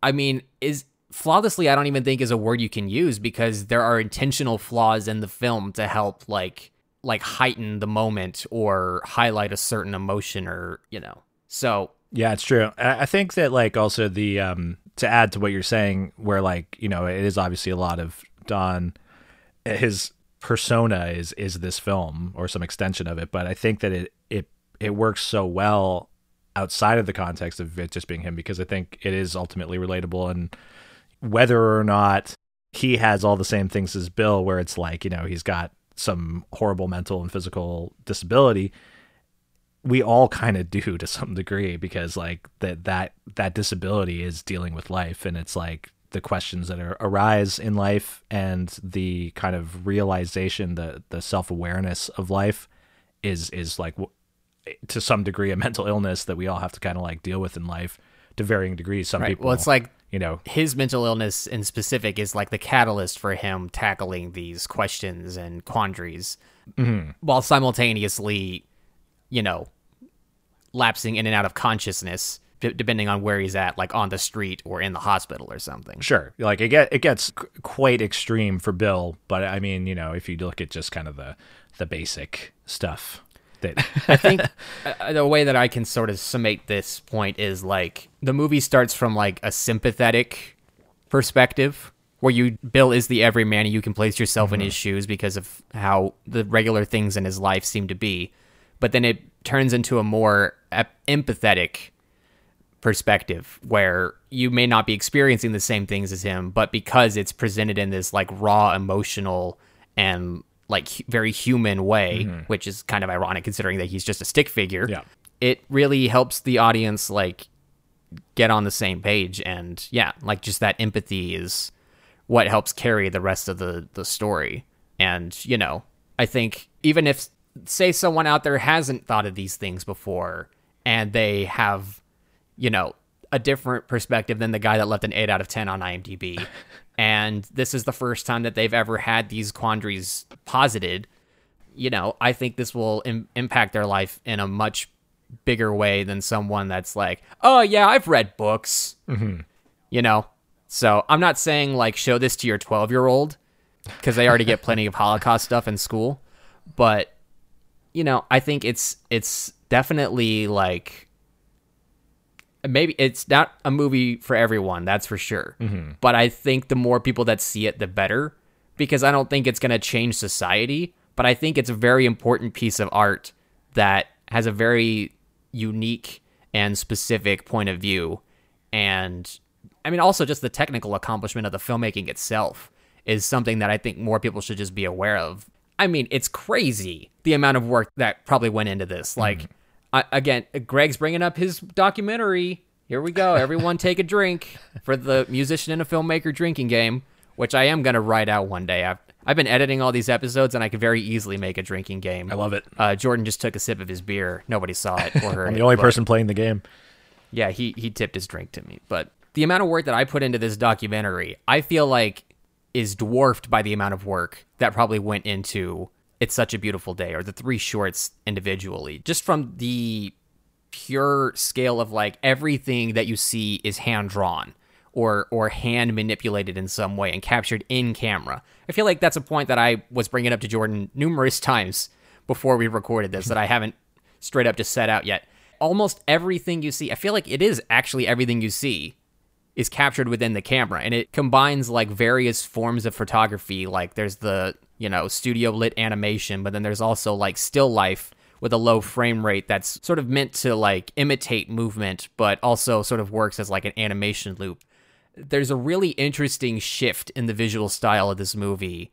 I mean, is flawlessly I don't even think is a word you can use because there are intentional flaws in the film to help like like heighten the moment or highlight a certain emotion or, you know. So, Yeah, it's true. I think that like also the um to add to what you're saying, where like you know it is obviously a lot of Don, his persona is is this film or some extension of it, but I think that it it it works so well outside of the context of it just being him because I think it is ultimately relatable and whether or not he has all the same things as Bill, where it's like you know he's got some horrible mental and physical disability we all kind of do to some degree because like that that that disability is dealing with life and it's like the questions that are, arise in life and the kind of realization the the self-awareness of life is is like to some degree a mental illness that we all have to kind of like deal with in life to varying degrees some right. people Well, it's like you know his mental illness in specific is like the catalyst for him tackling these questions and quandaries mm-hmm. while simultaneously, you know, lapsing in and out of consciousness d- depending on where he's at, like on the street or in the hospital or something. Sure, like it get it gets qu- quite extreme for Bill, but I mean, you know, if you look at just kind of the the basic stuff that I think uh, the way that I can sort of summate this point is like the movie starts from like a sympathetic perspective where you Bill is the everyman and you can place yourself in his shoes because of how the regular things in his life seem to be. But then it turns into a more ep- empathetic perspective where you may not be experiencing the same things as him, but because it's presented in this like raw emotional and like very human way, mm-hmm. which is kind of ironic considering that he's just a stick figure. Yeah. It really helps the audience like get on the same page and yeah, like just that empathy is what helps carry the rest of the the story. And, you know, I think even if say someone out there hasn't thought of these things before and they have you know, a different perspective than the guy that left an 8 out of 10 on IMDb. and this is the first time that they've ever had these quandaries posited. You know, I think this will Im- impact their life in a much bigger way than someone that's like, oh, yeah, I've read books. Mm-hmm. You know? So I'm not saying like show this to your 12 year old because they already get plenty of Holocaust stuff in school. But, you know, I think it's it's definitely like maybe it's not a movie for everyone, that's for sure. Mm-hmm. But I think the more people that see it, the better, because I don't think it's going to change society. But I think it's a very important piece of art that has a very unique and specific point of view. And I mean, also just the technical accomplishment of the filmmaking itself is something that I think more people should just be aware of. I mean, it's crazy the amount of work that probably went into this. Like, I, again, Greg's bringing up his documentary. Here we go. Everyone take a drink for the musician and a filmmaker drinking game, which I am going to write out one day. I've, I've been editing all these episodes, and I could very easily make a drinking game. I love it. Uh, Jordan just took a sip of his beer. Nobody saw it or heard I'm it. the only but- person playing the game. yeah, he he tipped his drink to me. But the amount of work that I put into this documentary, I feel like is dwarfed by the amount of work that probably went into It's Such a Beautiful Day or the three shorts individually. Just from the pure scale of like everything that you see is hand drawn or or hand manipulated in some way and captured in camera. I feel like that's a point that I was bringing up to Jordan numerous times before we recorded this that I haven't straight up just set out yet. Almost everything you see, I feel like it is actually everything you see is captured within the camera and it combines like various forms of photography like there's the you know studio lit animation but then there's also like still life with a low frame rate that's sort of meant to like imitate movement but also sort of works as like an animation loop there's a really interesting shift in the visual style of this movie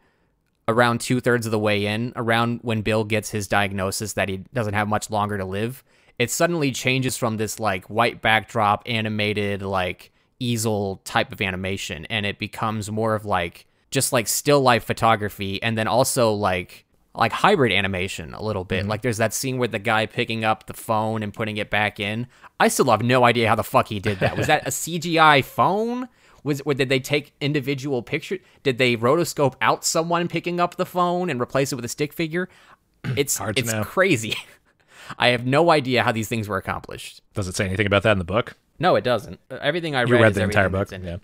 around two thirds of the way in, around when Bill gets his diagnosis that he doesn't have much longer to live. It suddenly changes from this like white backdrop animated like easel type of animation and it becomes more of like just like still life photography and then also like like hybrid animation a little bit. Mm-hmm. Like there's that scene where the guy picking up the phone and putting it back in. I still have no idea how the fuck he did that. Was that a CGI phone? Was or did they take individual pictures? Did they rotoscope out someone picking up the phone and replace it with a stick figure? It's it's know. crazy. I have no idea how these things were accomplished. Does it say anything about that in the book? No, it doesn't. Uh, Everything I read, You read, the entire book. Yeah. it.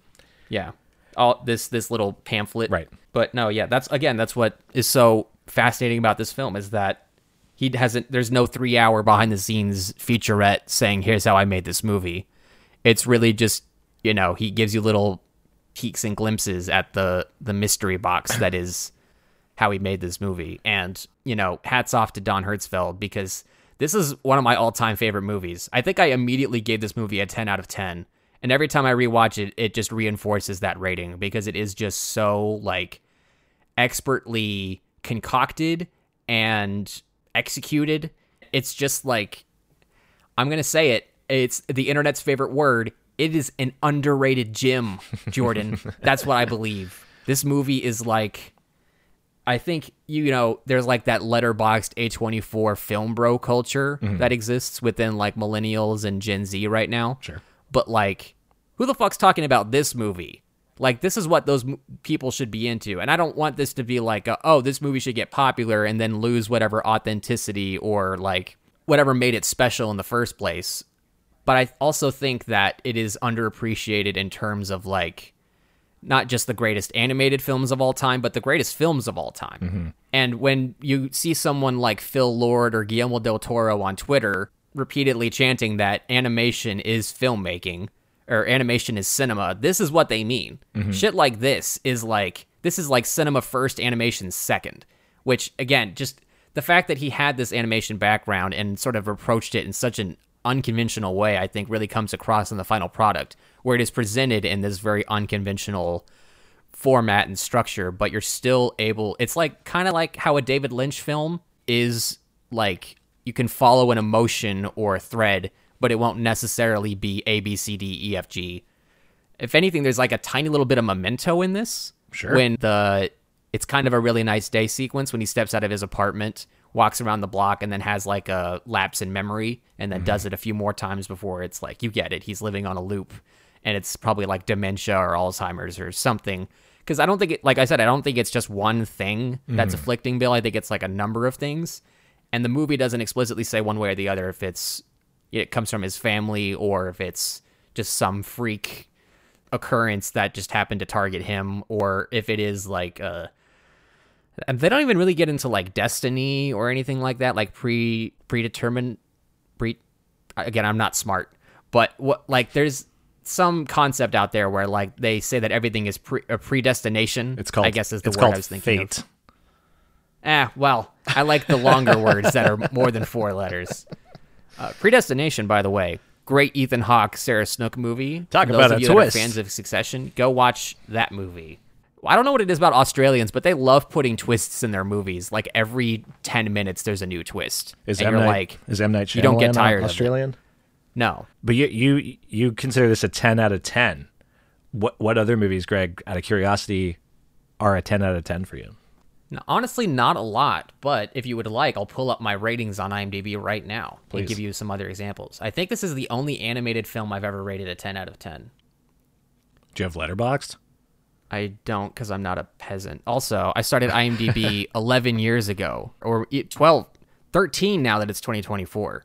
Yeah. All this this little pamphlet. Right. But no, yeah, that's again, that's what is so fascinating about this film is that he hasn't there's no 3 hour behind the scenes featurette saying here's how I made this movie. It's really just, you know, he gives you little peeks and glimpses at the the mystery box that is how he made this movie. And, you know, hats off to Don Hertzfeldt because this is one of my all-time favorite movies. I think I immediately gave this movie a 10 out of 10. And every time I rewatch it, it just reinforces that rating because it is just so like expertly concocted and executed. It's just like I'm going to say it. It's the internet's favorite word. It is an underrated gym, Jordan. That's what I believe. This movie is like I think you know there's like that Letterboxd A24 film bro culture mm-hmm. that exists within like millennials and Gen Z right now. Sure. But like who the fuck's talking about this movie? Like this is what those m- people should be into. And I don't want this to be like a, oh this movie should get popular and then lose whatever authenticity or like whatever made it special in the first place. But I also think that it is underappreciated in terms of like not just the greatest animated films of all time, but the greatest films of all time. Mm-hmm. And when you see someone like Phil Lord or Guillermo del Toro on Twitter repeatedly chanting that animation is filmmaking or animation is cinema, this is what they mean. Mm-hmm. Shit like this is like this is like cinema first, animation second. Which again, just the fact that he had this animation background and sort of approached it in such an unconventional way, I think really comes across in the final product, where it is presented in this very unconventional format and structure, but you're still able. It's like kind of like how a David Lynch film is like you can follow an emotion or a thread, but it won't necessarily be A, B, C, D, E, F, G. If anything, there's like a tiny little bit of memento in this. Sure. When the it's kind of a really nice day sequence when he steps out of his apartment, walks around the block, and then has like a lapse in memory, and then mm-hmm. does it a few more times before it's like you get it. He's living on a loop, and it's probably like dementia or Alzheimer's or something. Because I don't think it, like I said, I don't think it's just one thing that's afflicting Bill. I think it's like a number of things, and the movie doesn't explicitly say one way or the other if it's it comes from his family or if it's just some freak occurrence that just happened to target him or if it is like uh and they don't even really get into like destiny or anything like that like pre predetermined pre again i'm not smart but what like there's some concept out there where like they say that everything is pre- a predestination It's called. i guess is the word i was thinking of. fate. Ah, well, I like the longer words that are more than four letters. Uh, Predestination, by the way, great Ethan Hawke, Sarah Snook movie. Talk For about those a of you that are twist. fans of Succession, go watch that movie. I don't know what it is about Australians, but they love putting twists in their movies. Like every ten minutes, there's a new twist, Is and M you're Night, like, is M Night Shyamalan you don't get tired of. Australian? No. But you you you consider this a ten out of ten. What what other movies, Greg, out of curiosity, are a ten out of ten for you? No, honestly, not a lot, but if you would like, I'll pull up my ratings on IMDb right now Please. and give you some other examples. I think this is the only animated film I've ever rated a 10 out of 10. Do you have Letterboxd? I don't because I'm not a peasant. Also, I started IMDb 11 years ago, or e- 12, 13 now that it's 2024.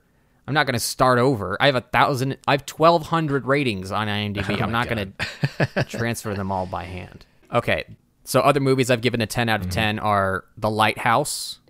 I'm not going to start over. I have a thousand, I have 1,200 ratings on IMDb. I'm not going to transfer them all by hand. Okay. So, other movies I've given a 10 out of 10 are The Lighthouse,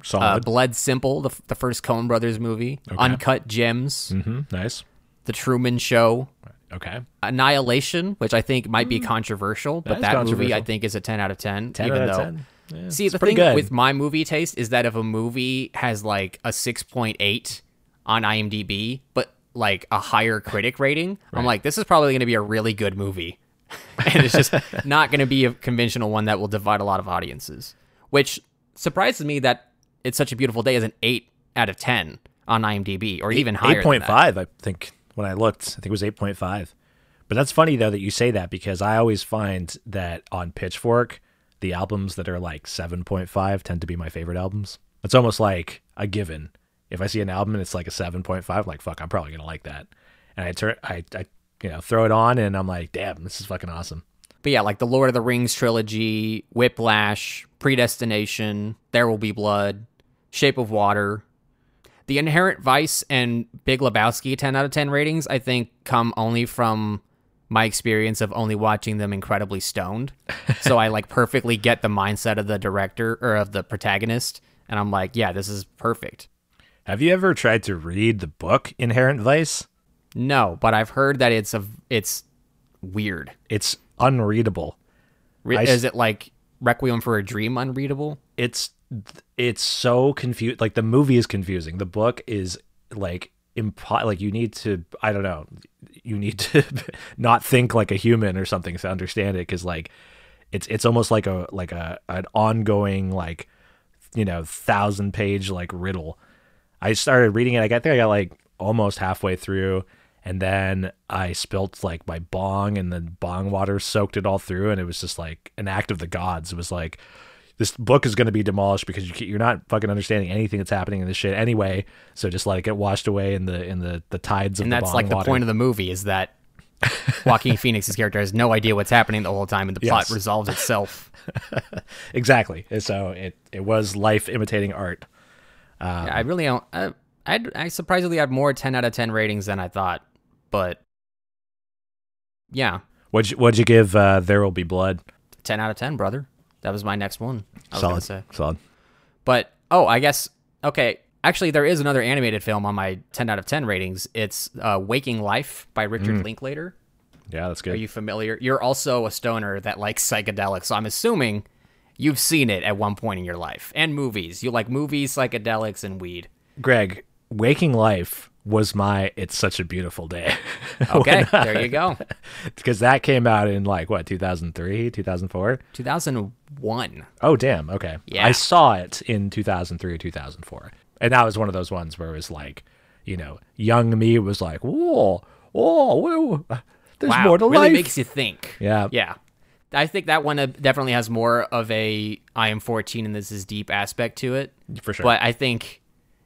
uh, Solid. Blood Simple, the, the first Coen Brothers movie, Uncut Gems, mm-hmm. Nice. The Truman Show, Okay. Annihilation, which I think might be controversial, but is that movie I think is a 10 out of 10. 10 even out of though, 10. Yeah, See, the thing good. with my movie taste is that if a movie has like a 6.8 on IMDb, but like a higher critic rating, I'm like, this is probably going to be a really good movie. and it's just not going to be a conventional one that will divide a lot of audiences. Which surprises me that it's such a beautiful day is an eight out of ten on IMDb, or even higher. Eight point five, I think. When I looked, I think it was eight point five. But that's funny though that you say that because I always find that on Pitchfork, the albums that are like seven point five tend to be my favorite albums. It's almost like a given. If I see an album and it's like a seven point five, I'm like fuck, I'm probably gonna like that. And I turn, I, I, you know, throw it on, and I'm like, damn, this is fucking awesome. But yeah, like the Lord of the Rings trilogy, Whiplash, Predestination, There Will Be Blood, Shape of Water. The Inherent Vice and Big Lebowski 10 out of 10 ratings, I think, come only from my experience of only watching them incredibly stoned. so I like perfectly get the mindset of the director or of the protagonist. And I'm like, yeah, this is perfect. Have you ever tried to read the book Inherent Vice? No, but I've heard that it's a it's weird. It's unreadable. Re- I is it like Requiem for a Dream unreadable? It's it's so confused. Like the movie is confusing. The book is like impo- like you need to I don't know. You need to not think like a human or something to understand it cuz like it's it's almost like a like a an ongoing like you know, thousand page like riddle. I started reading it. I think I got like almost halfway through, and then I spilt like my bong, and the bong water soaked it all through, and it was just like an act of the gods. It was like this book is going to be demolished because you, you're not fucking understanding anything that's happening in this shit anyway. So just let it get washed away in the in the the tides of And that's like the point of the movie is that Joaquin Phoenix's character has no idea what's happening the whole time, and the plot Yes. resolves itself. exactly. So it it was life imitating art. Um, Yeah, I really don't. I, I I surprisingly had more ten out of ten ratings than I thought, but yeah, What'd you, what'd you give? Uh, there will be blood. ten out of ten, brother. That was my next one. I was gonna Solid. say, Solid. but oh, I guess okay. Actually, there is another animated film on my ten out of ten ratings. It's uh, Waking Life by Richard Mm. Linklater. Yeah, that's good. Are you familiar? You're also a stoner that likes psychedelics, so I'm assuming you've seen it at one point in your life. And movies. You like movies, psychedelics, and weed. Greg, Waking Life was my It's Such a Beautiful Day. Okay, there you go. Because that came out in like, what, 2003, 2004? 2001. Oh, damn. Okay. Yeah. I saw it in 2003 or 2004. And that was one of those ones where it was like, you know, young me was like, whoa, whoa, whoa there's wow, more to really life. makes you think. Yeah. Yeah. I think that one uh, definitely has more of a I am 14 and this is deep aspect to it. For sure. But I think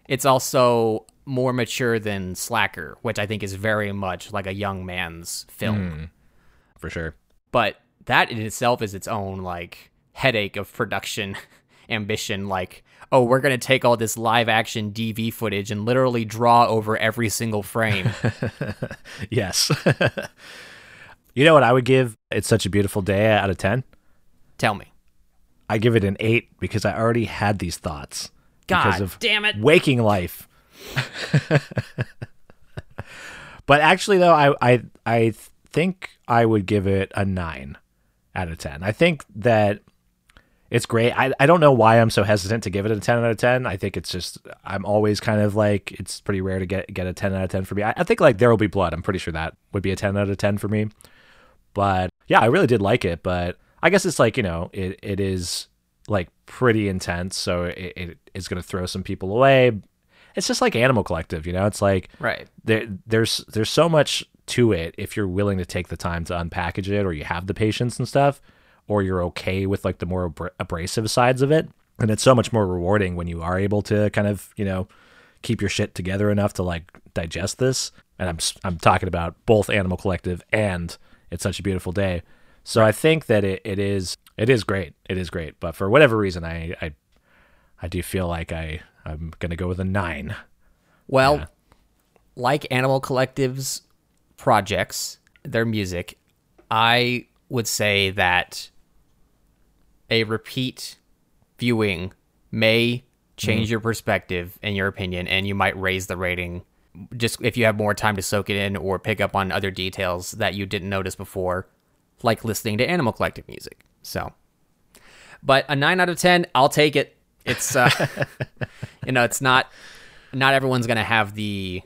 it's also more mature than Slacker, which I think is very much like a young man's film. For sure. But that in itself is its own like headache of production ambition like oh we're going to take all this live action DV footage and literally draw over every single frame. Yes. you know what I would give It's Such a Beautiful Day out of 10? Tell me. I give it an 8 because I already had these thoughts. because God of damn it. waking life. but actually, though, I, I I think I would give it a nine out of ten. I think that it's great. I, I don't know why I'm so hesitant to give it a ten out of ten. I think it's just I'm always kind of like it's pretty rare to get get a ten out of ten for me. I, I think like There Will Be Blood. I'm pretty sure that would be a ten out of ten for me. But yeah, I really did like it. But I guess it's like you know it it is like pretty intense, so it, it is going to throw some people away. It's just like Animal Collective, you know. It's like Right. there there's there's so much to it if you're willing to take the time to unpackage it, or you have the patience and stuff, or you're okay with like the more abra- abrasive sides of it. And it's so much more rewarding when you are able to kind of you know keep your shit together enough to like digest this. And I'm I'm talking about both Animal Collective and It's Such a Beautiful Day. So I think that it, it is it is great. It is great. But for whatever reason, I I, I do feel like I I'm gonna go with a nine. Well, Yeah. like Animal Collective's projects, their music, I would say that a repeat viewing may change mm-hmm. your perspective and your opinion, and you might raise the rating just if you have more time to soak it in or pick up on other details that you didn't notice before, like listening to Animal Collective music. So, but a nine out of ten, I'll take it. It's uh, you know, it's not not everyone's gonna have the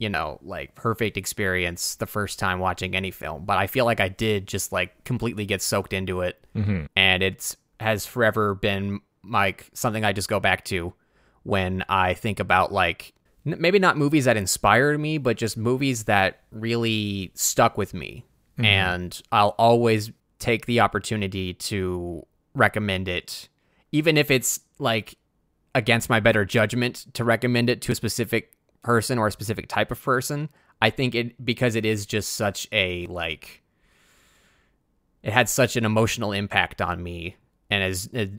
you know, like perfect experience the first time watching any film, but I feel like I did just like completely get soaked into it. Mm-hmm. And it's has forever been like something I just go back to when I think about like maybe not movies that inspired me, but just movies that really stuck with me. Mm-hmm. And I'll always take the opportunity to recommend it, even if it's like against my better judgment to recommend it to a specific person or a specific type of person. I think it because it is just such a like it had such an emotional impact on me and as it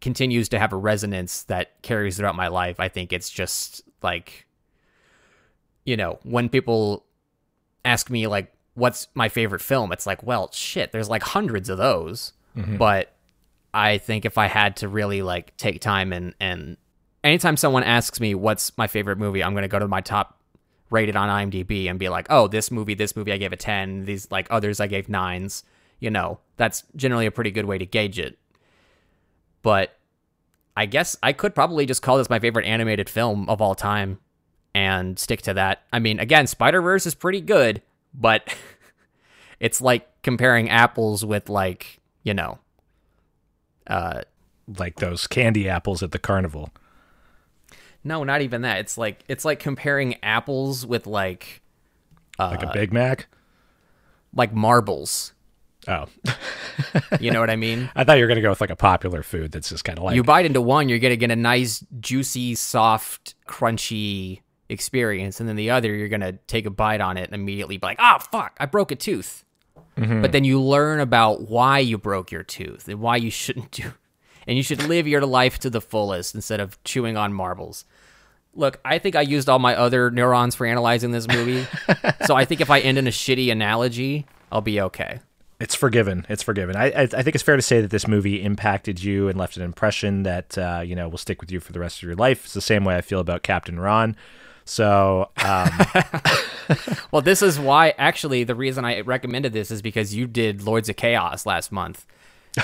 continues to have a resonance that carries throughout my life. I think it's just like you know, when people ask me like what's my favorite film, it's like, well, shit, there's like hundreds of those. Mm-hmm. But I think if I had to really like take time and and anytime someone asks me what's my favorite movie, I'm gonna go to my top rated on IMDb and be like, oh, this movie, this movie, I gave a ten. These like others, I gave nines. You know, that's generally a pretty good way to gauge it. But I guess I could probably just call this my favorite animated film of all time and stick to that. I mean, again, Spider Verse is pretty good, but it's like comparing apples with like you know uh Like those candy apples at the carnival. no not even that it's like it's like comparing apples with like Like a Big Mac. like marbles Oh, you know what i mean? I thought you were gonna go with like a popular food that's just kind of like you bite into one you're gonna get a nice juicy soft crunchy experience and then the other you're gonna take a bite on it and immediately be like ah fuck i broke a tooth. But then you learn about why you broke your tooth and why you shouldn't do and you should live your life to the fullest instead of chewing on marbles. Look i think i used all my other neurons for analyzing this movie so i think if i end in a shitty analogy i'll be okay it's forgiven. It's forgiven. I, I I think it's fair to say that this movie impacted you and left an impression that uh, you know will stick with you for the rest of your life. It's the same way I feel about Captain Ron. So um, Well, this is why actually the reason I recommended this is because you did Lords of Chaos last month.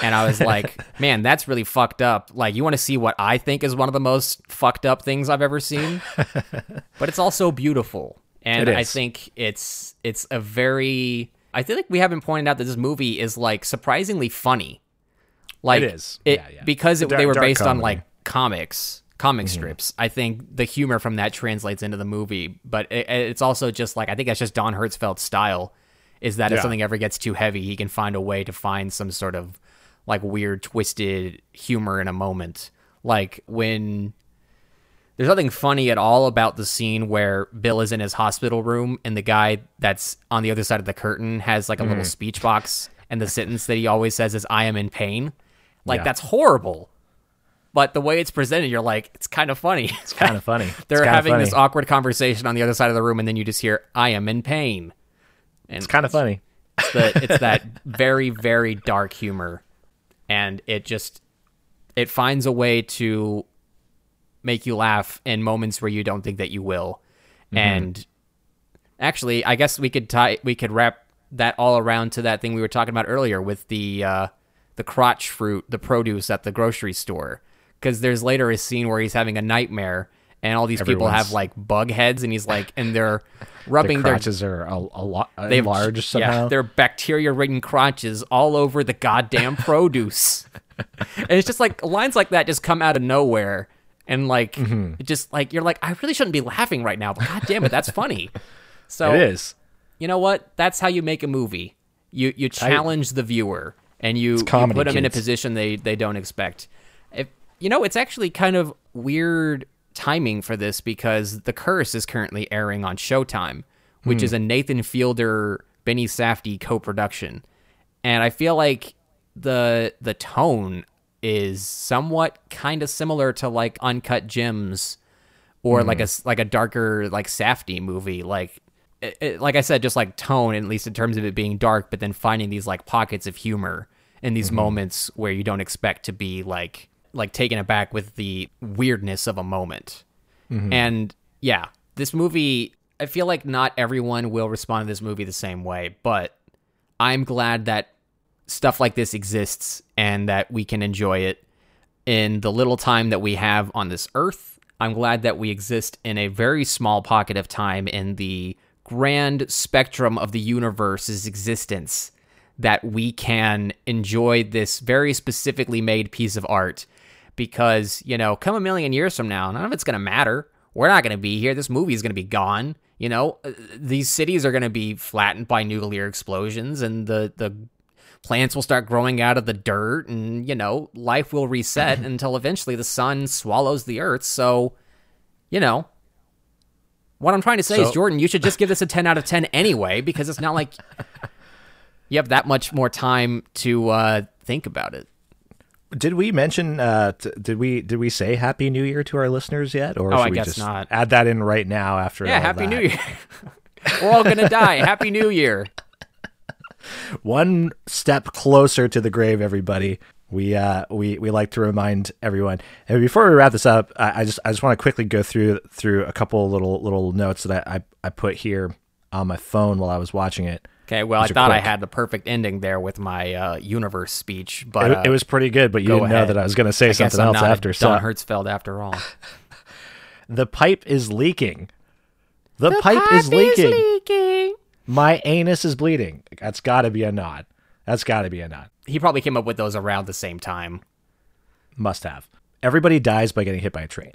And I was like, man, that's really fucked up. Like, you want to see what I think is one of the most fucked up things I've ever seen? but it's also beautiful. And I think it's it's a very I feel like we haven't pointed out that this movie is like surprisingly funny. Like It is. It, Yeah, yeah. because it, Dark- they were based on like comics, comic Mm-hmm. strips. I think the humor from that translates into the movie, but it, it's also just like I think that's just Don Hertzfeldt's style. Is that if something ever gets too heavy, he can find a way to find some sort of like weird, twisted humor in a moment. Like when there's nothing funny at all about the scene where Bill is in his hospital room and the guy that's on the other side of the curtain has like a little mm. speech box and the sentence that he always says is I am in pain. Like Yeah. that's horrible. But the way it's presented, you're like, it's kind of funny. it's kind of funny. They're having funny. this awkward conversation on the other side of the room, and then you just hear, I am in pain. And It's kind of funny. it's, the, it's that very, very dark humor. And it just, it finds a way to make you laugh in moments where you don't think that you will. And actually, I guess we could tie, we could wrap that all around to that thing we were talking about earlier with the, uh, the crotch fruit, the produce at the grocery store. Because there's later a scene where he's having a nightmare, and all these people have like bug heads, and he's like, and they're rubbing their crotches are a, a lot have large somehow. Yeah, they're bacteria ridden crotches all over the goddamn produce. and it's just like lines like that just come out of nowhere. And like Mm-hmm. it just like you're like, I really shouldn't be laughing right now, but god damn it, that's funny. So it is. you know what? That's how you make a movie. You you challenge the viewer and you, you put them in a position they they don't expect. If you know, it's actually kind of weird timing for this because The Curse is currently airing on Showtime, which Hmm. is a Nathan Fielder Benny Safdie co-production. And I feel like the the tone is somewhat kind of similar to like Uncut Gems or like mm-hmm. a s- like a darker like Safdie movie. Like it, it- like I said just like tone at least in terms of it being dark but then finding these like pockets of humor in these mm-hmm. moments where you don't expect to be like like taken aback with the weirdness of a moment. Mm-hmm. And yeah this movie I feel like not everyone will respond to this movie the same way but I'm glad that stuff like this exists and that we can enjoy it in the little time that we have on this earth. I'm glad that we exist in a very small pocket of time in the grand spectrum of the universe's existence that we can enjoy this very specifically made piece of art because, you know, come a million years from now, none of it's going to matter. We're not going to be here. This movie is going to be gone. You know, Uh, these cities are going to be flattened by nuclear explosions and the, the plants will start growing out of the dirt and, you know, life will reset until eventually the sun swallows the earth. So, you know, what I'm trying to say is, Jordan, you should just give this a 10 out of 10 anyway because it's not like you have that much more time to uh, think about it. Did we mention? Uh, t- did we did we say Happy New Year to our listeners yet, or Oh, should I we guess just not. add that in right now after? Yeah, Happy that? New Year. We're all going to die. Happy New Year. One step closer to the grave, everybody. We uh we we like to remind everyone. And before we wrap this up, I, I just I just want to quickly go through through a couple little little notes that I I, I put here on my phone while I was watching it. Okay, well, I These are thought I had the perfect ending there with my uh, universe speech, but It, uh, it was pretty good, but you didn't know that I was going to say I something else after. So Hertzfeldt after all. the pipe is leaking. The, pipe, is leaking. leaking. My anus is bleeding. That's got to be a nod. That's got to be a nod. He probably came up with those around the same time. Must have. Everybody dies by getting hit by a train.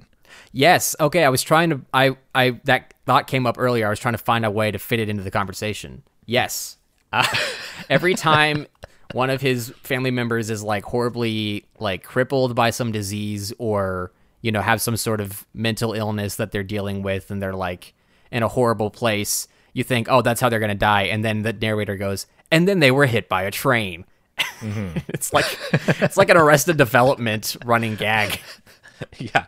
Yes. Okay. I was trying to. I. I. That thought came up earlier. I was trying to find a way to fit it into the conversation. Yes. Uh, every time one of his family members is like horribly like crippled by some disease or you know have some sort of mental illness that they're dealing with and they're like in a horrible place, you think, oh, that's how they're gonna die, and then the narrator goes, and then they were hit by a train. Mm-hmm. it's like it's like an Arrested Development running gag. yeah.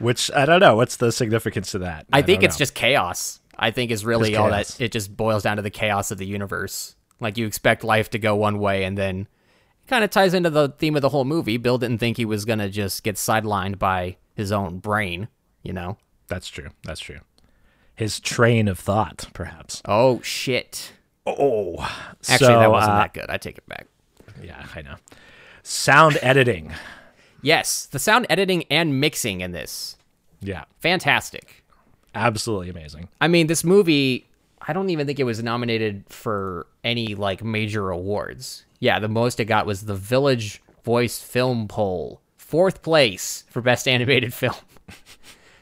Which I don't know. What's the significance to that? I, think it's know. just chaos. I think is really Just all chaos. that it just boils down to the chaos of the universe. Like you expect life to go one way and then it kind of ties into the theme of the whole movie. Bill didn't think he was going to just get sidelined by his own brain, you know. That's true. That's true. His train of thought, perhaps. Oh shit. Oh, Actually, so, that wasn't uh, that good. I take it back. Yeah, I know. Sound editing. Yes, the sound editing and mixing in this. Yeah, Fantastic. absolutely amazing. I mean, this movie, I don't even think it was nominated for any like major awards. Yeah, the most it got was the Village Voice Film Poll. Fourth place for Best Animated Film.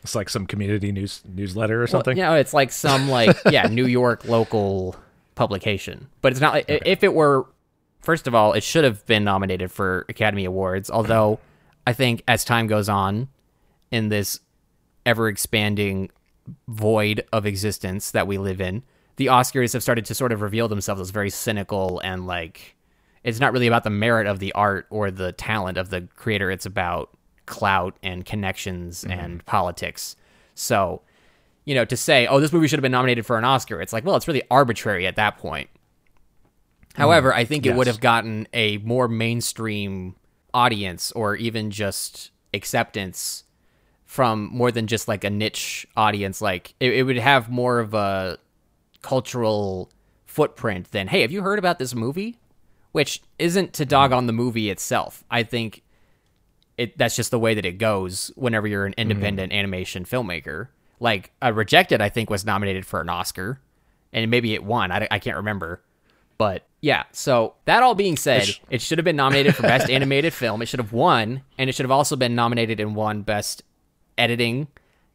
It's like some community news newsletter or something. Know, it's like some like yeah, New York local publication. But it's not like if it were first of all, it should have been nominated for Academy Awards, although I think as time goes on in this ever expanding void of existence that we live in, the Oscars have started to sort of reveal themselves as very cynical and like it's not really about the merit of the art or the talent of the creator, it's about clout and connections mm-hmm. and politics. So, you know, to say, oh, this movie should have been nominated for an Oscar, it's like, well, it's really arbitrary at that point. Mm. However, I think it would have gotten a more mainstream audience or even just acceptance from more than just like a niche audience. Like it, it would have more of a cultural footprint than, hey, have you heard about this movie? Which isn't to dog mm. on the movie itself. I think it that's just the way that it goes whenever you're an independent animation filmmaker. Like uh, Rejected, I think was nominated for an Oscar, and maybe it won. I, I can't remember, but yeah. So that all being said, sh- it should have been nominated for best animated film. It should have won, and it should have also been nominated and won best editing,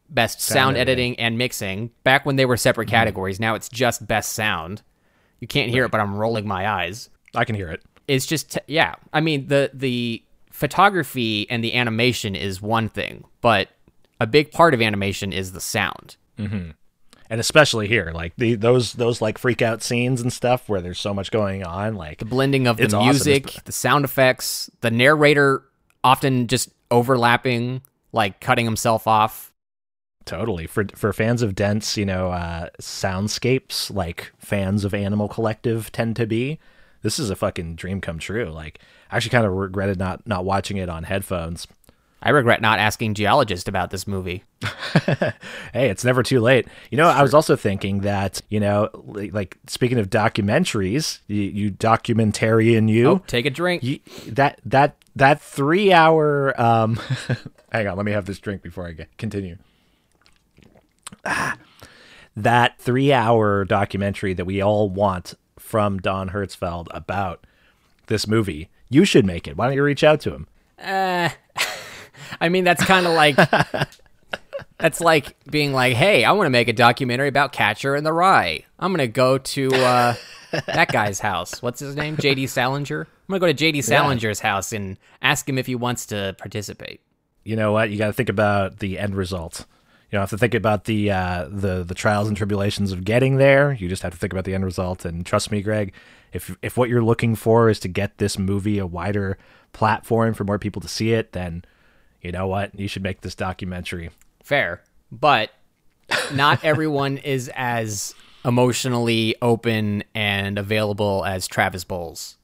best sound, editing. editing, and mixing. Back when they were separate categories, now it's just best sound. You can't hear it, but I'm rolling my eyes I can hear it. it's just yeah i mean the the photography and the animation is one thing but a big part of animation is the sound and especially here, like the those those like freak out scenes and stuff where there's so much going on. Like the blending of the It's awesome. music the sound effects the narrator often just overlapping like cutting himself off totally for for fans of dense, you know, uh, soundscapes, like fans of Animal Collective tend to be. This is a fucking dream come true. Like, I actually kind of regretted not not watching it on headphones I regret not asking geologists about this movie. hey, it's never too late. You know, I was also thinking that, you know, like speaking of documentaries, you, you documentarian you, Oh, take a drink. you that that that 3-hour um hang on, let me have this drink before I get continue. Ah, that 3-hour documentary that we all want from Don Hertzfeldt about this movie. You should make it. Why don't you reach out to him? Uh, I mean, that's kind of like that's like being like, "Hey, I want to make a documentary about Catcher in the Rye. I'm gonna go to uh, that guy's house. What's his name? J.D. Salinger. I'm gonna go to J.D. Salinger's house and ask him if he wants to participate." you know what? You got to think about the end result. You don't have to think about the uh, the the trials and tribulations of getting there. You just have to think about the end result. And trust me, Greg, if if what you're looking for is to get this movie a wider platform for more people to see it, then you know what? You should make this documentary. Fair, but not everyone is as emotionally open and available as Travis Bowles.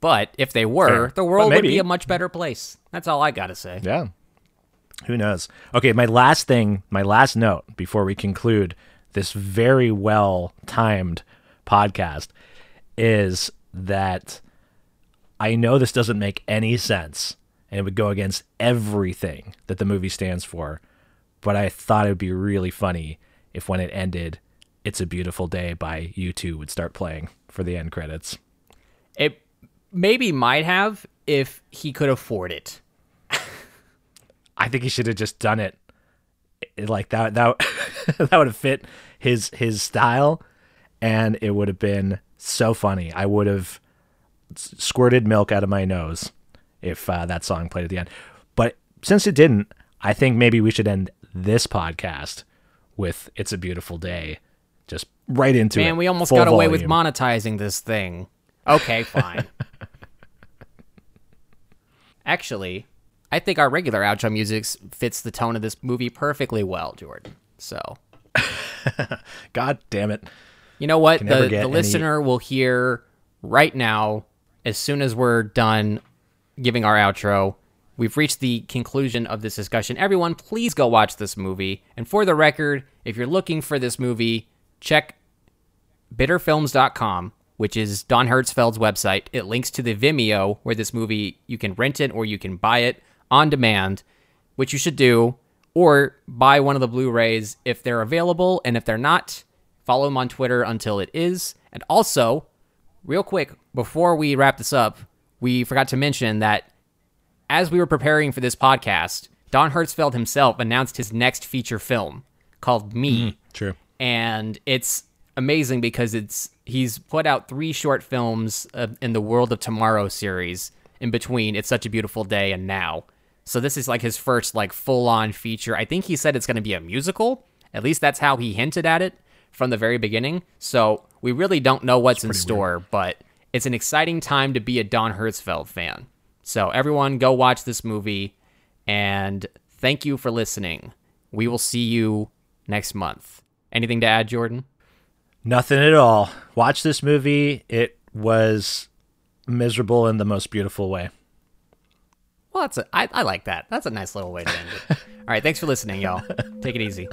But if they were, Fair. the world would be a much better place. That's all I gotta say. Yeah. Who knows? Okay, my last thing, my last note before we conclude this very well timed podcast is that I know this doesn't make any sense and it would go against everything that the movie stands for, but I thought it would be really funny if when it ended, It's a Beautiful Day by U2 would start playing for the end credits. It maybe might have if he could afford it. I think he should have just done it it- like that. That that would have fit his his style, and it would have been so funny. I would have squirted milk out of my nose if uh, that song played at the end. But since it didn't, I think maybe we should end this podcast with "It's a Beautiful Day," just right into it. Man, we almost got away with monetizing this thing. Okay, fine. Actually, I think our regular outro music fits the tone of this movie perfectly well, Jordan. So, God damn it! you know what? The, the any- listener will hear right now, as soon as we're done giving our outro. We've reached the conclusion of this discussion. Everyone, please go watch this movie. And for the record, if you're looking for this movie, check bitterfilms.com, which is Don Hertzfeldt's website. It links to the Vimeo where this movie you can rent it or you can buy it on demand, which you should do, or buy one of the Blu-rays if they're available, and if they're not, follow him on Twitter until it is. And also, real quick before we wrap this up, we forgot to mention that as we were preparing for this podcast, Don Hertzfeldt himself announced his next feature film called Me True. and it's amazing because it's he's put out three short films uh, in the World of Tomorrow series in between It's Such a Beautiful Day and Now. So this is like his first like full-on feature. I think he said it's going to be a musical. At least that's how he hinted at it from the very beginning. So we really don't know what's in store, but it's an exciting time to be a Don Hertzfeldt fan. So everyone go watch this movie and thank you for listening. We will see you next month. Anything to add, Jordan? Nothing at all. Watch this movie. It was miserable in the most beautiful way. Well, that's a, I, I like that. That's a nice little way to end it. All right, thanks for listening, y'all. Take it easy.